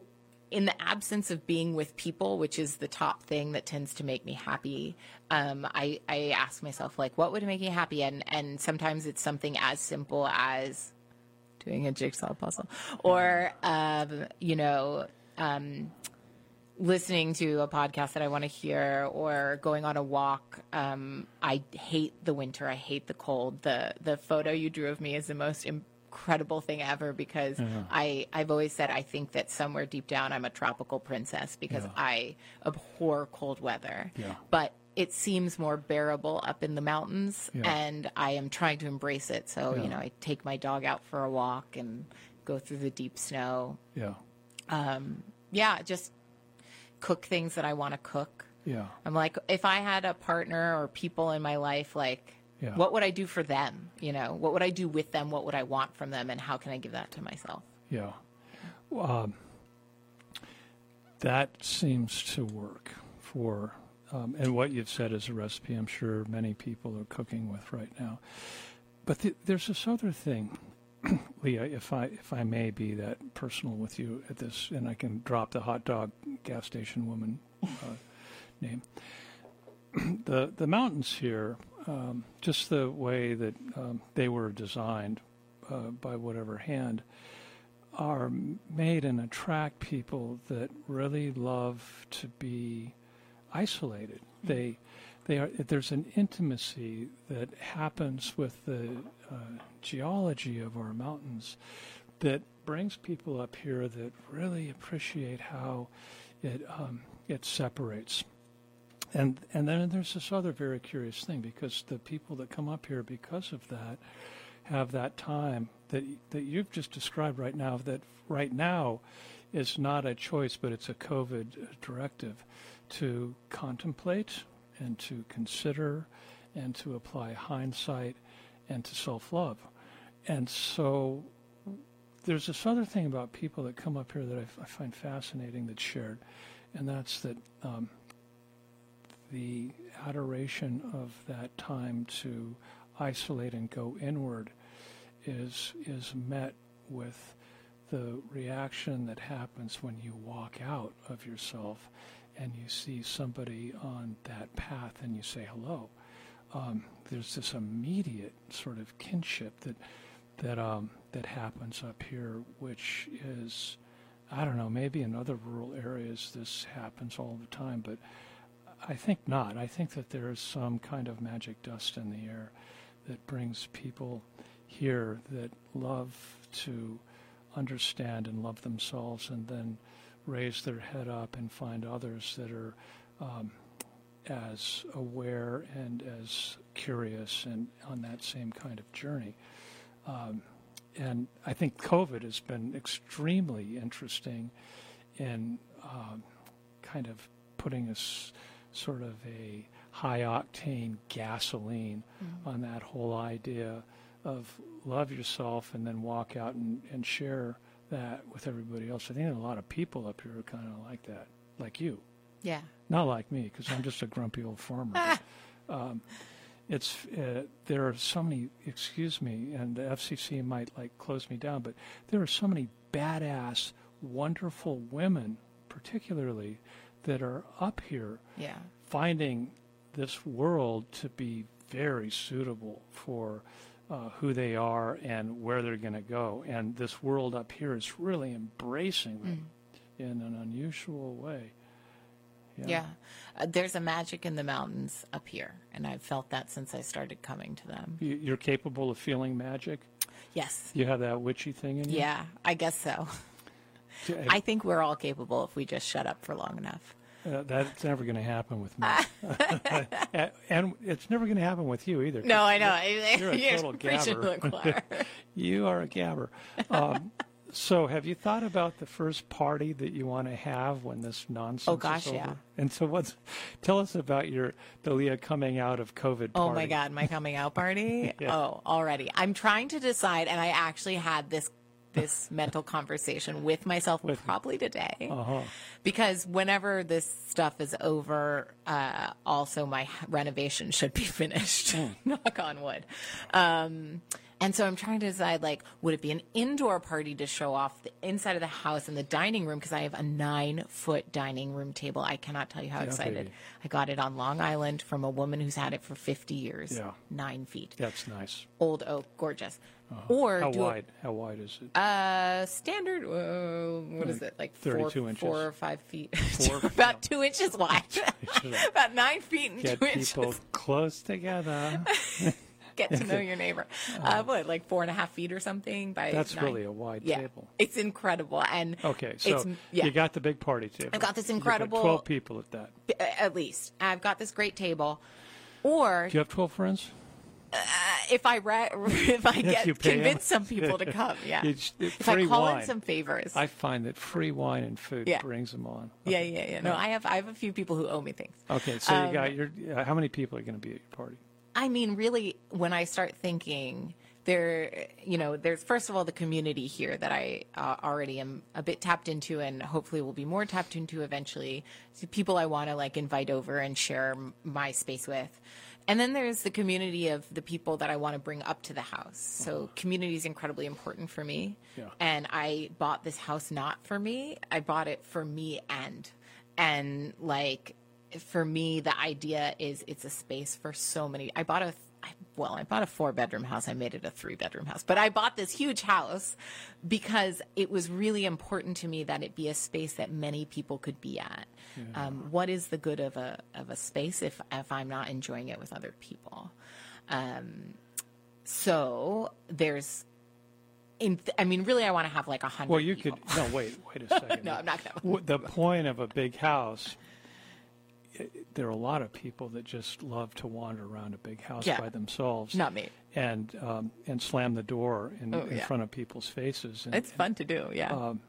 Speaker 2: in the absence of being with people, which is the top thing that tends to make me happy, um, I, I ask myself like, what would make me happy? And and sometimes it's something as simple as doing a jigsaw puzzle, or um, you know. Um, listening to a podcast that I want to hear or going on a walk. Um, I hate the winter. I hate the cold. The the photo you drew of me is the most incredible thing ever because I I've always said I think that somewhere deep down I'm a tropical princess because
Speaker 1: Yeah.
Speaker 2: I abhor cold weather.
Speaker 1: Yeah.
Speaker 2: But it seems more bearable up in the mountains
Speaker 1: Yeah.
Speaker 2: and I am trying to embrace it. So,
Speaker 1: Yeah.
Speaker 2: you know, I take my dog out for a walk and go through the deep snow
Speaker 1: Yeah.
Speaker 2: Um, yeah, just cook things that I want to cook.
Speaker 1: Yeah.
Speaker 2: I'm like, if I had a partner or people in my life, like,
Speaker 1: Yeah.
Speaker 2: what would I do for them? You know, what would I do with them? What would I want from them? And how can I give that to myself?
Speaker 1: Yeah. Um, that seems to work for, um, and what you've said is a recipe I'm sure many people are cooking with right now. But th- there's this other thing, Leah, if I if I may be that personal with you at this, and I can drop the hot dog gas station woman uh, name. the the mountains here, um, just the way that um, they were designed uh, by whatever hand, are made and attract people that really love to be isolated. They, they are. There's an intimacy that happens with the uh, geology of our mountains that brings people up here that really appreciate how it um, it separates. And and then there's this other very curious thing because the people that come up here because of that have that time that that you've just described right now that right now is not a choice but it's a covid directive to contemplate and to consider and to apply hindsight and to self-love. And so there's this other thing about people that come up here that I, find fascinating that's shared and that's that um, the adoration of that time to isolate and go inward is is met with the reaction that happens when you walk out of yourself and you see somebody on that path and you say hello. Um, there's this immediate sort of kinship that that um, that happens up here, which is I don't know, maybe in other rural areas this happens all the time, but I think not. I think that there is some kind of magic dust in the air that brings people here that love to understand and love themselves and then raise their head up and find others that are um, as aware and as curious and on that same kind of journey. Um, and I think COVID has been extremely interesting in um, kind of putting us sort of a high octane gasoline
Speaker 2: Mm-hmm.
Speaker 1: on that whole idea of love yourself and then walk out and, and share that with everybody else. I think a lot of people up here are kind of like that, like you.
Speaker 2: Yeah.
Speaker 1: Not like me, because I'm just a grumpy old farmer. but, um, it's uh, there are so many. Excuse me, and the FCC might like close me down, but there are so many badass, wonderful women, particularly, that are up here
Speaker 2: Yeah.
Speaker 1: finding this world to be very suitable for uh, who they are and where they're going to go. And this world up here is really embracing them in an unusual way.
Speaker 2: Yeah. Uh, there's a magic in the mountains up here, and I've felt that since I started coming to them.
Speaker 1: You- You're capable of feeling magic.
Speaker 2: Yes.
Speaker 1: You have that witchy thing in you.
Speaker 2: Yeah, I guess so. I think we're all capable if we just shut up for long enough.
Speaker 1: Uh, that's never going to happen with me, and, it's never going to happen with you either.
Speaker 2: No, I know.
Speaker 1: You're a total gabber. You are a gabber. Um, so, have you thought about the first party that you want to have when this nonsense
Speaker 2: Oh, gosh,
Speaker 1: is over?
Speaker 2: yeah.
Speaker 1: And so, what's? Tell us about your Leah coming out of COVID.
Speaker 2: Oh my God, my coming out party.
Speaker 1: Yeah.
Speaker 2: Oh, already. I'm trying to decide, and I actually had this this mental conversation with myself
Speaker 1: With-
Speaker 2: probably today.
Speaker 1: Uh-huh.
Speaker 2: Because whenever this stuff is over, uh, also my renovation should be finished.
Speaker 1: Hmm.
Speaker 2: Knock on wood. Um, and so I'm trying to decide, like, would it be an indoor party to show off the inside of the house and the dining room? Because I have a nine foot dining room table. I cannot tell you how excited.
Speaker 1: baby.
Speaker 2: I got it on Long Island from a woman who's had it for 50 years.
Speaker 1: Yeah.
Speaker 2: Nine feet.
Speaker 1: That's nice.
Speaker 2: Old oak, gorgeous. Or
Speaker 1: How wide? How wide is it?
Speaker 2: Uh, standard, uh, what is it, like four,
Speaker 1: 32 inches.
Speaker 2: four or five feet?
Speaker 1: Four?
Speaker 2: About two inches wide. About nine feet and
Speaker 1: Get
Speaker 2: two
Speaker 1: people
Speaker 2: inches.
Speaker 1: close together.
Speaker 2: Get to know your neighbor. Uh, what, like four and a half feet or something? By
Speaker 1: That's
Speaker 2: nine?
Speaker 1: really a wide
Speaker 2: yeah.
Speaker 1: table.
Speaker 2: It's incredible, and
Speaker 1: Okay, so
Speaker 2: yeah,
Speaker 1: you got the big party table.
Speaker 2: I've got this incredible-
Speaker 1: Twelve people at that.
Speaker 2: at least I've got this great table. Or
Speaker 1: Do you have twelve friends?
Speaker 2: If I re- if I get
Speaker 1: pay 'em.
Speaker 2: convince some people to come, yeah.
Speaker 1: It's-
Speaker 2: if I call
Speaker 1: wine.
Speaker 2: in some favors.
Speaker 1: I find that free wine and food
Speaker 2: Yeah.
Speaker 1: brings them on.
Speaker 2: yeah, yeah, yeah. No, I have I have a few people who owe me things.
Speaker 1: Okay, so
Speaker 2: Um,
Speaker 1: you got your. Uh, how many people are going to be at your party?
Speaker 2: I mean, really, when I start thinking, there, you know, there's first of all the community here that I uh, already am a bit tapped into, and hopefully will be more tapped into eventually. So people I want to like invite over and share m- my space with. And then there's the community of the people that I want to bring up to the house. So uh-huh. community is incredibly important for me.
Speaker 1: Yeah.
Speaker 2: And I bought this house not for me. I bought it for me and and like for me the idea is it's a space for so many i bought a I- well i bought a four bedroom house i made it a three bedroom house but i bought this huge house because it was really important to me that it be a space that many people could be at um, what is the good of a of a space if if i'm not enjoying it with other people um, so there's in th- i mean really i want to have like a hundred
Speaker 1: Well, you could. No, wait, wait a second.
Speaker 2: no i'm not gonna
Speaker 1: The point of a big house. I- There are a lot of people that just love to wander around a big house
Speaker 2: Yeah.
Speaker 1: by themselves.
Speaker 2: Not me.
Speaker 1: And um, and slam the door in,
Speaker 2: Oh,
Speaker 1: in
Speaker 2: yeah.
Speaker 1: front of people's faces. And,
Speaker 2: it's fun to do yeah
Speaker 1: um,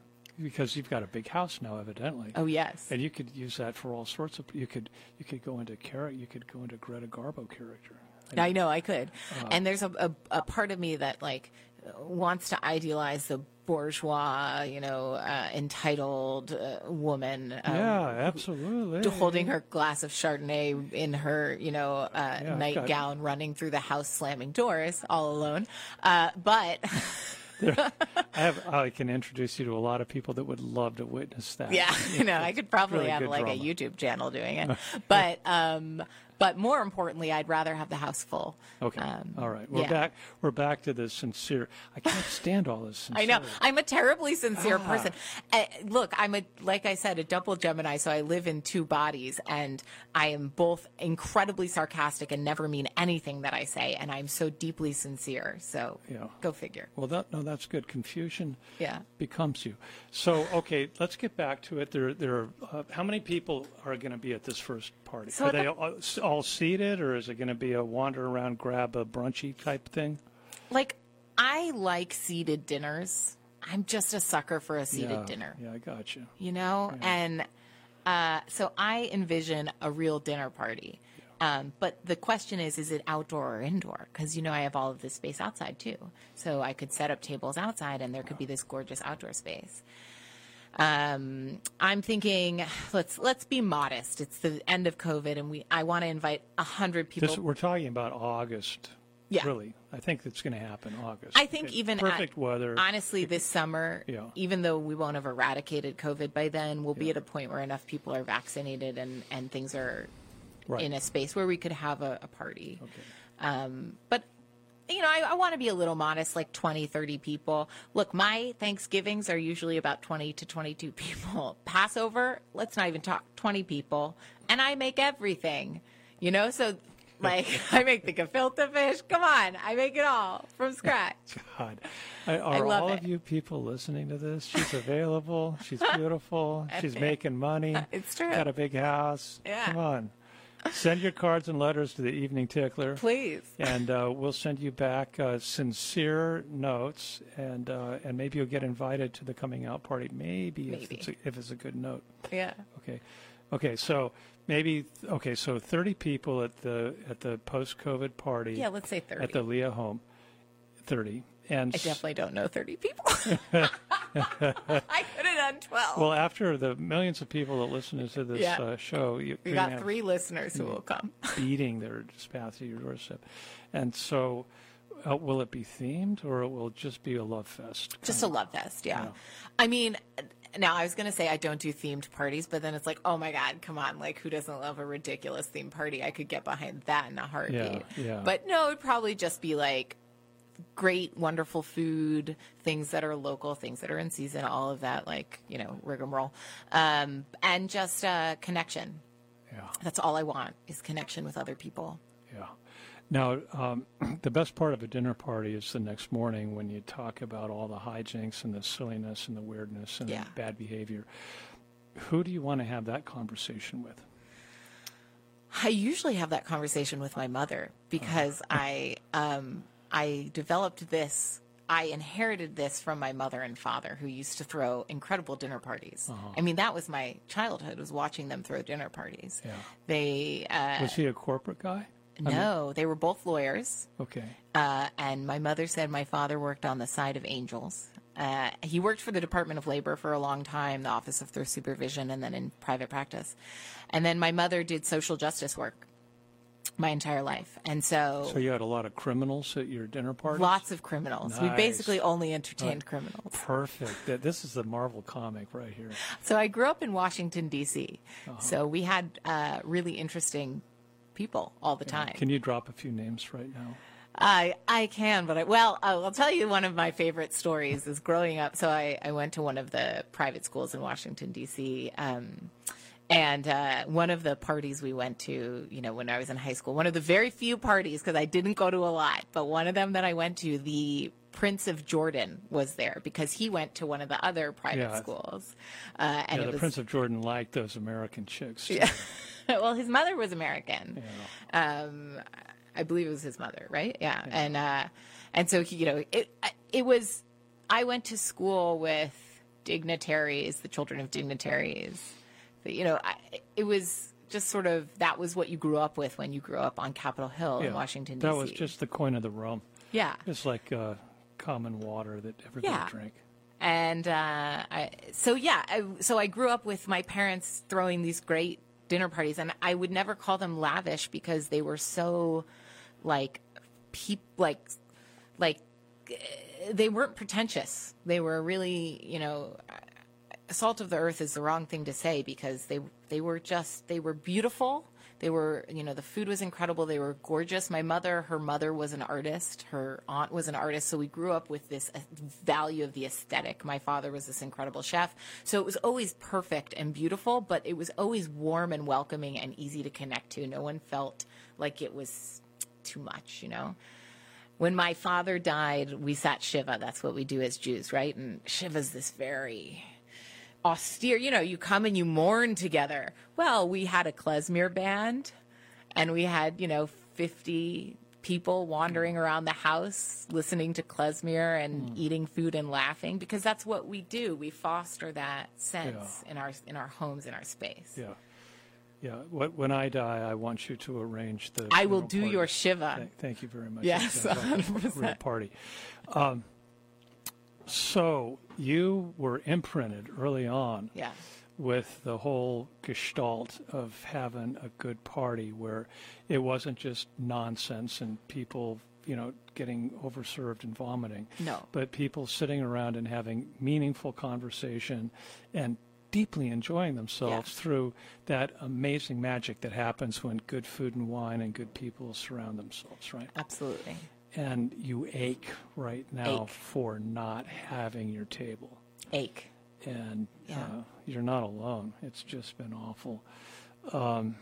Speaker 1: because you've got a big house now, evidently.
Speaker 2: oh yes
Speaker 1: And you could use that for all sorts of. You could you could go into character. You could go into Greta Garbo character.
Speaker 2: I know I could,
Speaker 1: Uh-huh.
Speaker 2: and there's a, a a part of me that like wants to idealize the bourgeois, you know, uh, entitled uh, woman. Um,
Speaker 1: yeah, absolutely.
Speaker 2: Holding her glass of Chardonnay in her, you know, uh,
Speaker 1: got-
Speaker 2: nightgown, running through the house, slamming doors, all alone. Uh, but
Speaker 1: I have. I can introduce you to a lot of people that would love to witness that.
Speaker 2: yeah, you know, I could probably
Speaker 1: Really
Speaker 2: have like
Speaker 1: drama.
Speaker 2: a YouTube channel doing it. but um, but more importantly, I'd rather have the house full.
Speaker 1: Okay.
Speaker 2: Um,
Speaker 1: all right. We're
Speaker 2: yeah.
Speaker 1: back. We're back to the sincere. I can't stand all this.
Speaker 2: I know. I'm a terribly sincere
Speaker 1: Ah.
Speaker 2: person. Uh, look, I'm a like I said, a double Gemini, so I live in two bodies, and I am both incredibly sarcastic and never mean anything that I say, and I'm so deeply sincere. So
Speaker 1: Yeah.
Speaker 2: go figure.
Speaker 1: Well, that no, that's good. Confusion
Speaker 2: Yeah.
Speaker 1: becomes you. So, okay, let's get back to it. There, there. Are, uh, how many people are going to be at this first party?
Speaker 2: So
Speaker 1: are they
Speaker 2: the-
Speaker 1: all, all seated, or is it going to be a wander around, grab a brunchy type thing?
Speaker 2: Like I like seated dinners. I'm just a sucker for a seated
Speaker 1: yeah.
Speaker 2: dinner.
Speaker 1: Yeah, I got you.
Speaker 2: you know and uh, so i envision a real dinner party um, but the question is is it outdoor or indoor because you know i have all of this space outside too so i could set up tables outside and there could be this gorgeous outdoor space um, i'm thinking let's let's be modest it's the end of covid and we i want to invite a hundred people
Speaker 1: This, we're talking about August.
Speaker 2: Yeah.
Speaker 1: Really, I think it's going to happen August.
Speaker 2: I think even
Speaker 1: perfect
Speaker 2: at,
Speaker 1: weather.
Speaker 2: Honestly, this summer,
Speaker 1: Yeah.
Speaker 2: even though we won't have eradicated COVID by then, we'll be at a point where enough people are vaccinated and, and things are
Speaker 1: Right.
Speaker 2: in a space where we could have a, a party.
Speaker 1: Okay.
Speaker 2: Um, but you know, I, I want to be a little modest, like 20, 30 people. Look, my Thanksgivings are usually about 20 to 22 people. Passover, let's not even talk 20 people. And I make everything, you know? So, like, I make the gefilte fish. Come on, I make it all from scratch.
Speaker 1: God, I, are
Speaker 2: love
Speaker 1: all
Speaker 2: it.
Speaker 1: of you people listening to this? She's available. She's beautiful. She's making money.
Speaker 2: It's true.
Speaker 1: Got a big house.
Speaker 2: Yeah.
Speaker 1: Come on. Send your cards and letters to the Evening Tickler.
Speaker 2: Please.
Speaker 1: And uh, we'll send you back uh, sincere notes, and uh, and maybe you'll get invited to the coming out party. Maybe, if it's a, if it's a good note.
Speaker 2: Yeah.
Speaker 1: Okay, okay. So maybe okay. So thirty people at the at the post COVID party.
Speaker 2: Yeah, let's say 30.
Speaker 1: at the Leah home. Thirty and
Speaker 2: I definitely don't know 30 people. I could have done 12.
Speaker 1: well after the millions of people that listen to this
Speaker 2: Yeah.
Speaker 1: uh, show, you,
Speaker 2: we got three listeners who will come.
Speaker 1: beating their path to your doorstep, and so. Uh, will it be themed or it will just be a love fest?
Speaker 2: Just a love fest, yeah.
Speaker 1: Yeah.
Speaker 2: I mean, now I was going to say I don't do themed parties, but then it's like, oh my God, come on. Like, who doesn't love a ridiculous themed party? I could get behind that in a heartbeat.
Speaker 1: yeah.
Speaker 2: But no, it'd probably just be like great, wonderful food, things that are local, things that are in season, all of that, like, you know, rigmarole. Um, and just uh, connection.
Speaker 1: Yeah.
Speaker 2: That's all I want is connection with other people.
Speaker 1: Yeah. Now, um, the best part of a dinner party is the next morning when you talk about all the hijinks and the silliness and the weirdness and
Speaker 2: Yeah.
Speaker 1: the bad behavior. Who do you want to have that conversation with?
Speaker 2: I usually have that conversation with my mother because I um, I developed this. I inherited this from my mother and father, who used to throw incredible dinner parties. I mean, that was my childhood was watching them throw dinner parties.
Speaker 1: Yeah.
Speaker 2: They uh,
Speaker 1: Was he a corporate guy?
Speaker 2: no, they were both lawyers.
Speaker 1: Okay.
Speaker 2: Uh, and my mother said my father worked on the side of Angels. Uh, he worked for the Department of Labor for a long time, the Office of Thrift Supervision, and then in private practice. And then my mother did social justice work my entire life. And so,
Speaker 1: So you had a lot of criminals at your dinner party?
Speaker 2: lots of criminals. We basically only entertained criminals.
Speaker 1: Perfect. This is the Marvel comic right here.
Speaker 2: So I grew up in Washington, D.C.
Speaker 1: Uh-huh.
Speaker 2: So we had uh, really interesting people all the time.
Speaker 1: Can you drop a few names right now?
Speaker 2: I I can, but I, well, I'll I'll tell you one of my favorite stories is growing up. So I, I went to one of the private schools in Washington D.C. Um, and uh, one of the parties we went to, you know, when I was in high school, one of the very few parties because I didn't go to a lot, but one of them that I went to, the Prince of Jordan was there because he went to one of the other private
Speaker 1: Yeah.
Speaker 2: schools, uh, and
Speaker 1: yeah, the
Speaker 2: was
Speaker 1: Prince of Jordan liked those American chicks.
Speaker 2: yeah. well, his mother was American. Um, I believe it was his mother, right? Yeah, and uh, and so he, you know, it it was. I went to school with dignitaries, the children of dignitaries. But, you know, I, it was just sort of that was what you grew up with when you grew up on Capitol Hill
Speaker 1: Yeah.
Speaker 2: in Washington D.C.
Speaker 1: That was just the coin of the realm.
Speaker 2: yeah.
Speaker 1: It's like uh, common water that everybody
Speaker 2: Yeah.
Speaker 1: drank.
Speaker 2: and uh, I, so yeah, I, so I grew up with my parents throwing these great dinner parties, and I would never call them lavish because they were so like peop like like they weren't pretentious. They were really, you know, salt of the earth is the wrong thing to say because they they were just they were beautiful. They were, you know, the food was incredible. They were gorgeous. My mother, her mother was an artist. Her aunt was an artist. So we grew up with this value of the aesthetic. My father was this incredible chef. So it was always perfect and beautiful, but it was always warm and welcoming and easy to connect to. No one felt like it was too much, you know? when my father died, we sat Shiva. That's what we do as Jews, right? And Shiva's this very austere, you know, you come and you mourn together. Well, we had a klezmer band and we had, you know, 50 people wandering around the house listening to klezmer and eating food and laughing because that's what we do. We foster that sense in our in our homes in our space.
Speaker 1: Yeah. Yeah. When I die, I want you to arrange the.
Speaker 2: I will do
Speaker 1: party.
Speaker 2: your Shiva.
Speaker 1: Thank, thank you very much.
Speaker 2: Yes,
Speaker 1: That a
Speaker 2: 100%.
Speaker 1: real party. Um, so you were imprinted early on
Speaker 2: Yeah.
Speaker 1: with the whole gestalt of having a good party where it wasn't just nonsense and people, you know, getting overserved and vomiting.
Speaker 2: No.
Speaker 1: But people sitting around and having meaningful conversation and deeply enjoying themselves
Speaker 2: Yeah.
Speaker 1: through that amazing magic that happens when good food and wine and good people surround themselves, right?
Speaker 2: Absolutely.
Speaker 1: And you ache right now
Speaker 2: Ache.
Speaker 1: for not having your table
Speaker 2: Ache.
Speaker 1: and
Speaker 2: Yeah.
Speaker 1: uh, you're not alone. It's just been awful. Um,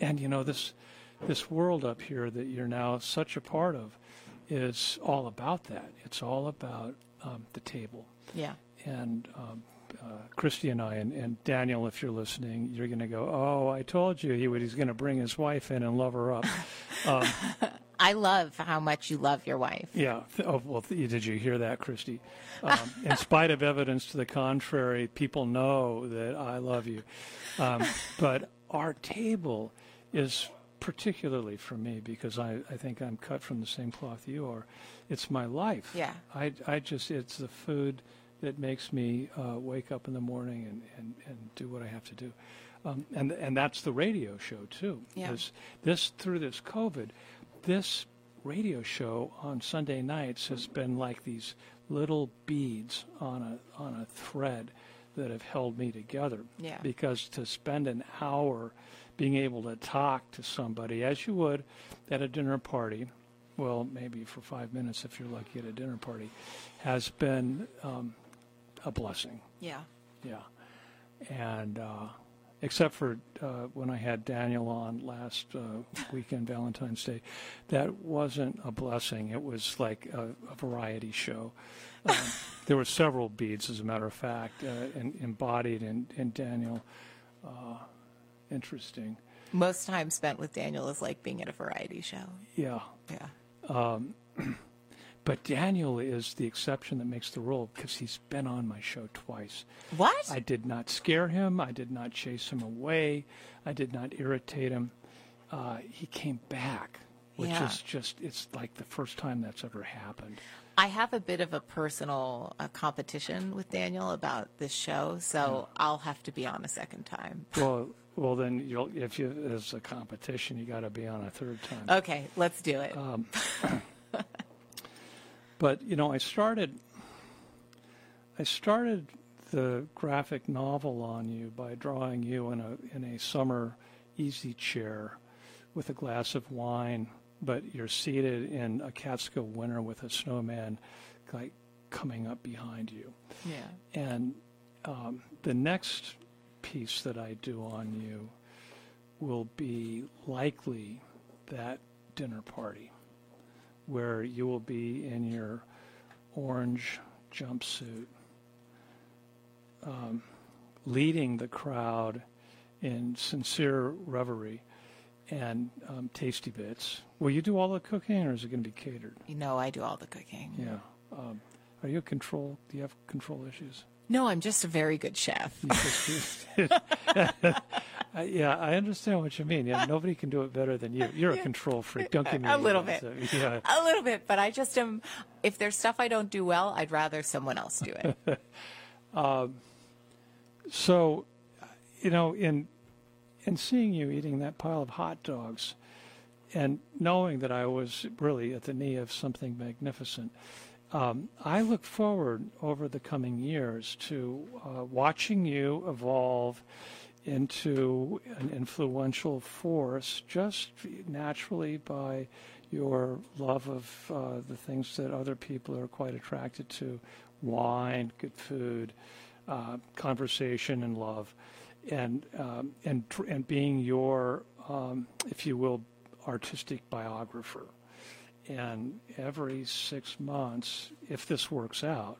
Speaker 1: and you know this this world up here that you're now such a part of is all about that. It's all about um, the table.
Speaker 2: Yeah.
Speaker 1: And um, uh, Christy and I and, and Daniel, if you're listening, you're going to go, "Oh, I told you he would. He's going to bring his wife in and love her up."
Speaker 2: I love how much you love your wife.
Speaker 1: Yeah. Oh, well, th- did you hear that, Christy? Um, in spite of evidence to the contrary, people know that I love you. Um, but our table is particularly for me because I, I think I'm cut from the same cloth you are. It's my life.
Speaker 2: Yeah.
Speaker 1: I, I just, it's the food that makes me uh, wake up in the morning and, and, and do what I have to do. Um, and, and that's the radio show, too.
Speaker 2: Yeah.
Speaker 1: Is this, through this COVID, this radio show on Sunday nights has been like these little beads on a on a thread that have held me together.
Speaker 2: Yeah.
Speaker 1: Because to spend an hour being able to talk to somebody as you would at a dinner party, well, maybe for five minutes if you're lucky at a dinner party, has been um, a blessing.
Speaker 2: Yeah.
Speaker 1: Yeah. And uh, except for uh, when I had Daniel on last uh, weekend, Valentine's Day, that wasn't a blessing. It was like a, a variety show. Um, there were several beads, as a matter of fact, uh, in, embodied in, in Daniel. Uh, interesting.
Speaker 2: Most time spent with Daniel is like being at a variety show.
Speaker 1: Yeah.
Speaker 2: Yeah.
Speaker 1: But Daniel is the exception that makes the rule because he's been on my show twice.
Speaker 2: What?
Speaker 1: I did not scare him. I did not chase him away. I did not irritate him. Uh, he came back, which
Speaker 2: Yeah.
Speaker 1: is just, it's like the first time that's ever happened.
Speaker 2: I have a bit of a personal uh, competition with Daniel about this show, so I'll have to be on a second time.
Speaker 1: Well, well, then you'll, if you, there's a competition, you got to be on a third time.
Speaker 2: Okay, let's do it.
Speaker 1: But you know, I started I started the graphic novel on you by drawing you in a in a summer easy chair with a glass of wine, but you're seated in a Catskill winter with a snowman like coming up behind you.
Speaker 2: yeah.
Speaker 1: And um, the next piece that I do on you will be likely that dinner party where you will be in your orange jumpsuit um, leading the crowd in sincere reverie and um, tasty bits. Will you do all the cooking or is it going to be catered?
Speaker 2: You know, I do all the cooking.
Speaker 1: Yeah. Um, are you a control? Do you have control issues?
Speaker 2: No, I'm just a very good chef.
Speaker 1: Uh, yeah, I understand what you mean. Yeah, nobody can do it better than you. You're a control freak. Don't give me
Speaker 2: A little bit.
Speaker 1: So, yeah.
Speaker 2: A little bit, but I just am. If there's stuff I don't do well, I'd rather someone else do it.
Speaker 1: So, you know, in in seeing you eating that pile of hot dogs, and knowing that I was really at the knee of something magnificent, um, I look forward over the coming years to uh, watching you evolve into an influential force just naturally by your love of uh, the things that other people are quite attracted to wine, good food, uh, conversation, and love. And, um, and, and being your, um, if you will, artistic biographer. And every six months, if this works out,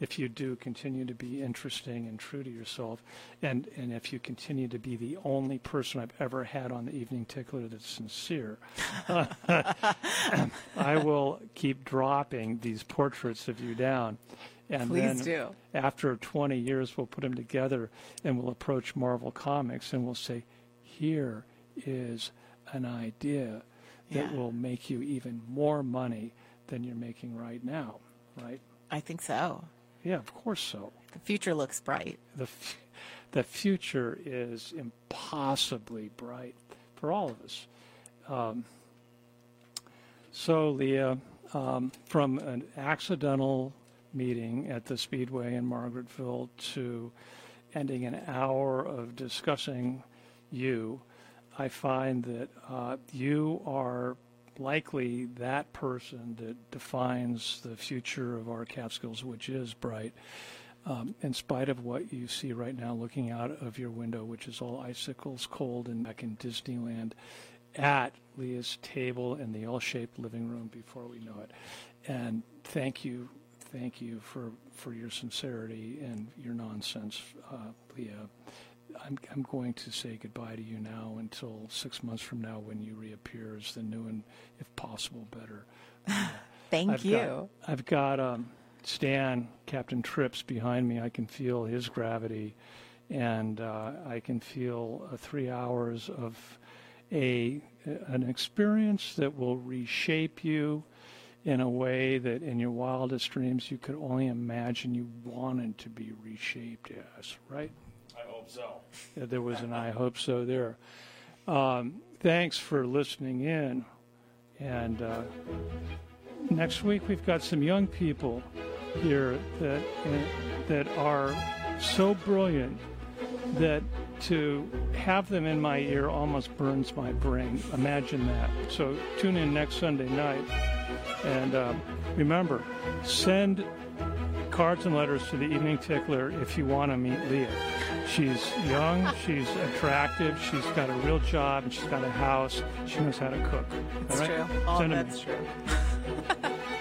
Speaker 1: if you do continue to be interesting and true to yourself, and, and if you continue to be the only person I've ever had on the Evening Tickler that's sincere, I will keep dropping these portraits of you down. And
Speaker 2: Please
Speaker 1: then
Speaker 2: do.
Speaker 1: after 20 years, we'll put them together and we'll approach Marvel Comics and we'll say, here is an idea that
Speaker 2: Yeah.
Speaker 1: will make you even more money than you're making right now, right?
Speaker 2: I think so.
Speaker 1: Yeah, of course so.
Speaker 2: The future looks bright.
Speaker 1: The, f- the future is impossibly bright for all of us. Um, so, Leah, um, from an accidental meeting at the Speedway in Margaretville to ending an hour of discussing you, I find that uh, you are likely that person that defines the future of our Catskills, which is bright. Um, in spite of what you see right now looking out of your window, which is all icicles cold and back in Disneyland, at Leah's table in the L-shaped living room before we know it. And thank you, thank you for, for your sincerity and your nonsense, uh, Leah. I'm, I'm going to say goodbye to you now until six months from now when you reappear as the new and, if possible, better.
Speaker 2: Thank
Speaker 1: I've
Speaker 2: you.
Speaker 1: Got, I've got um, Stan, Captain Trips, behind me. I can feel his gravity, and uh, I can feel uh, three hours of a an experience that will reshape you in a way that, in your wildest dreams, you could only imagine you wanted to be reshaped as. Right?
Speaker 3: Hope so.
Speaker 1: There was an I hope so there. Um, thanks for listening in. And uh, next week we've got some young people here that uh, that are so brilliant that to have them in my ear almost burns my brain. Imagine that. So tune in next Sunday night. And um, remember, send cards and letters to the Evening Tickler if you want to meet Leah. She's young, she's attractive, she's got a real job, and she's got a house. She knows how to cook. All right?
Speaker 2: true. All
Speaker 1: Send
Speaker 2: that's true.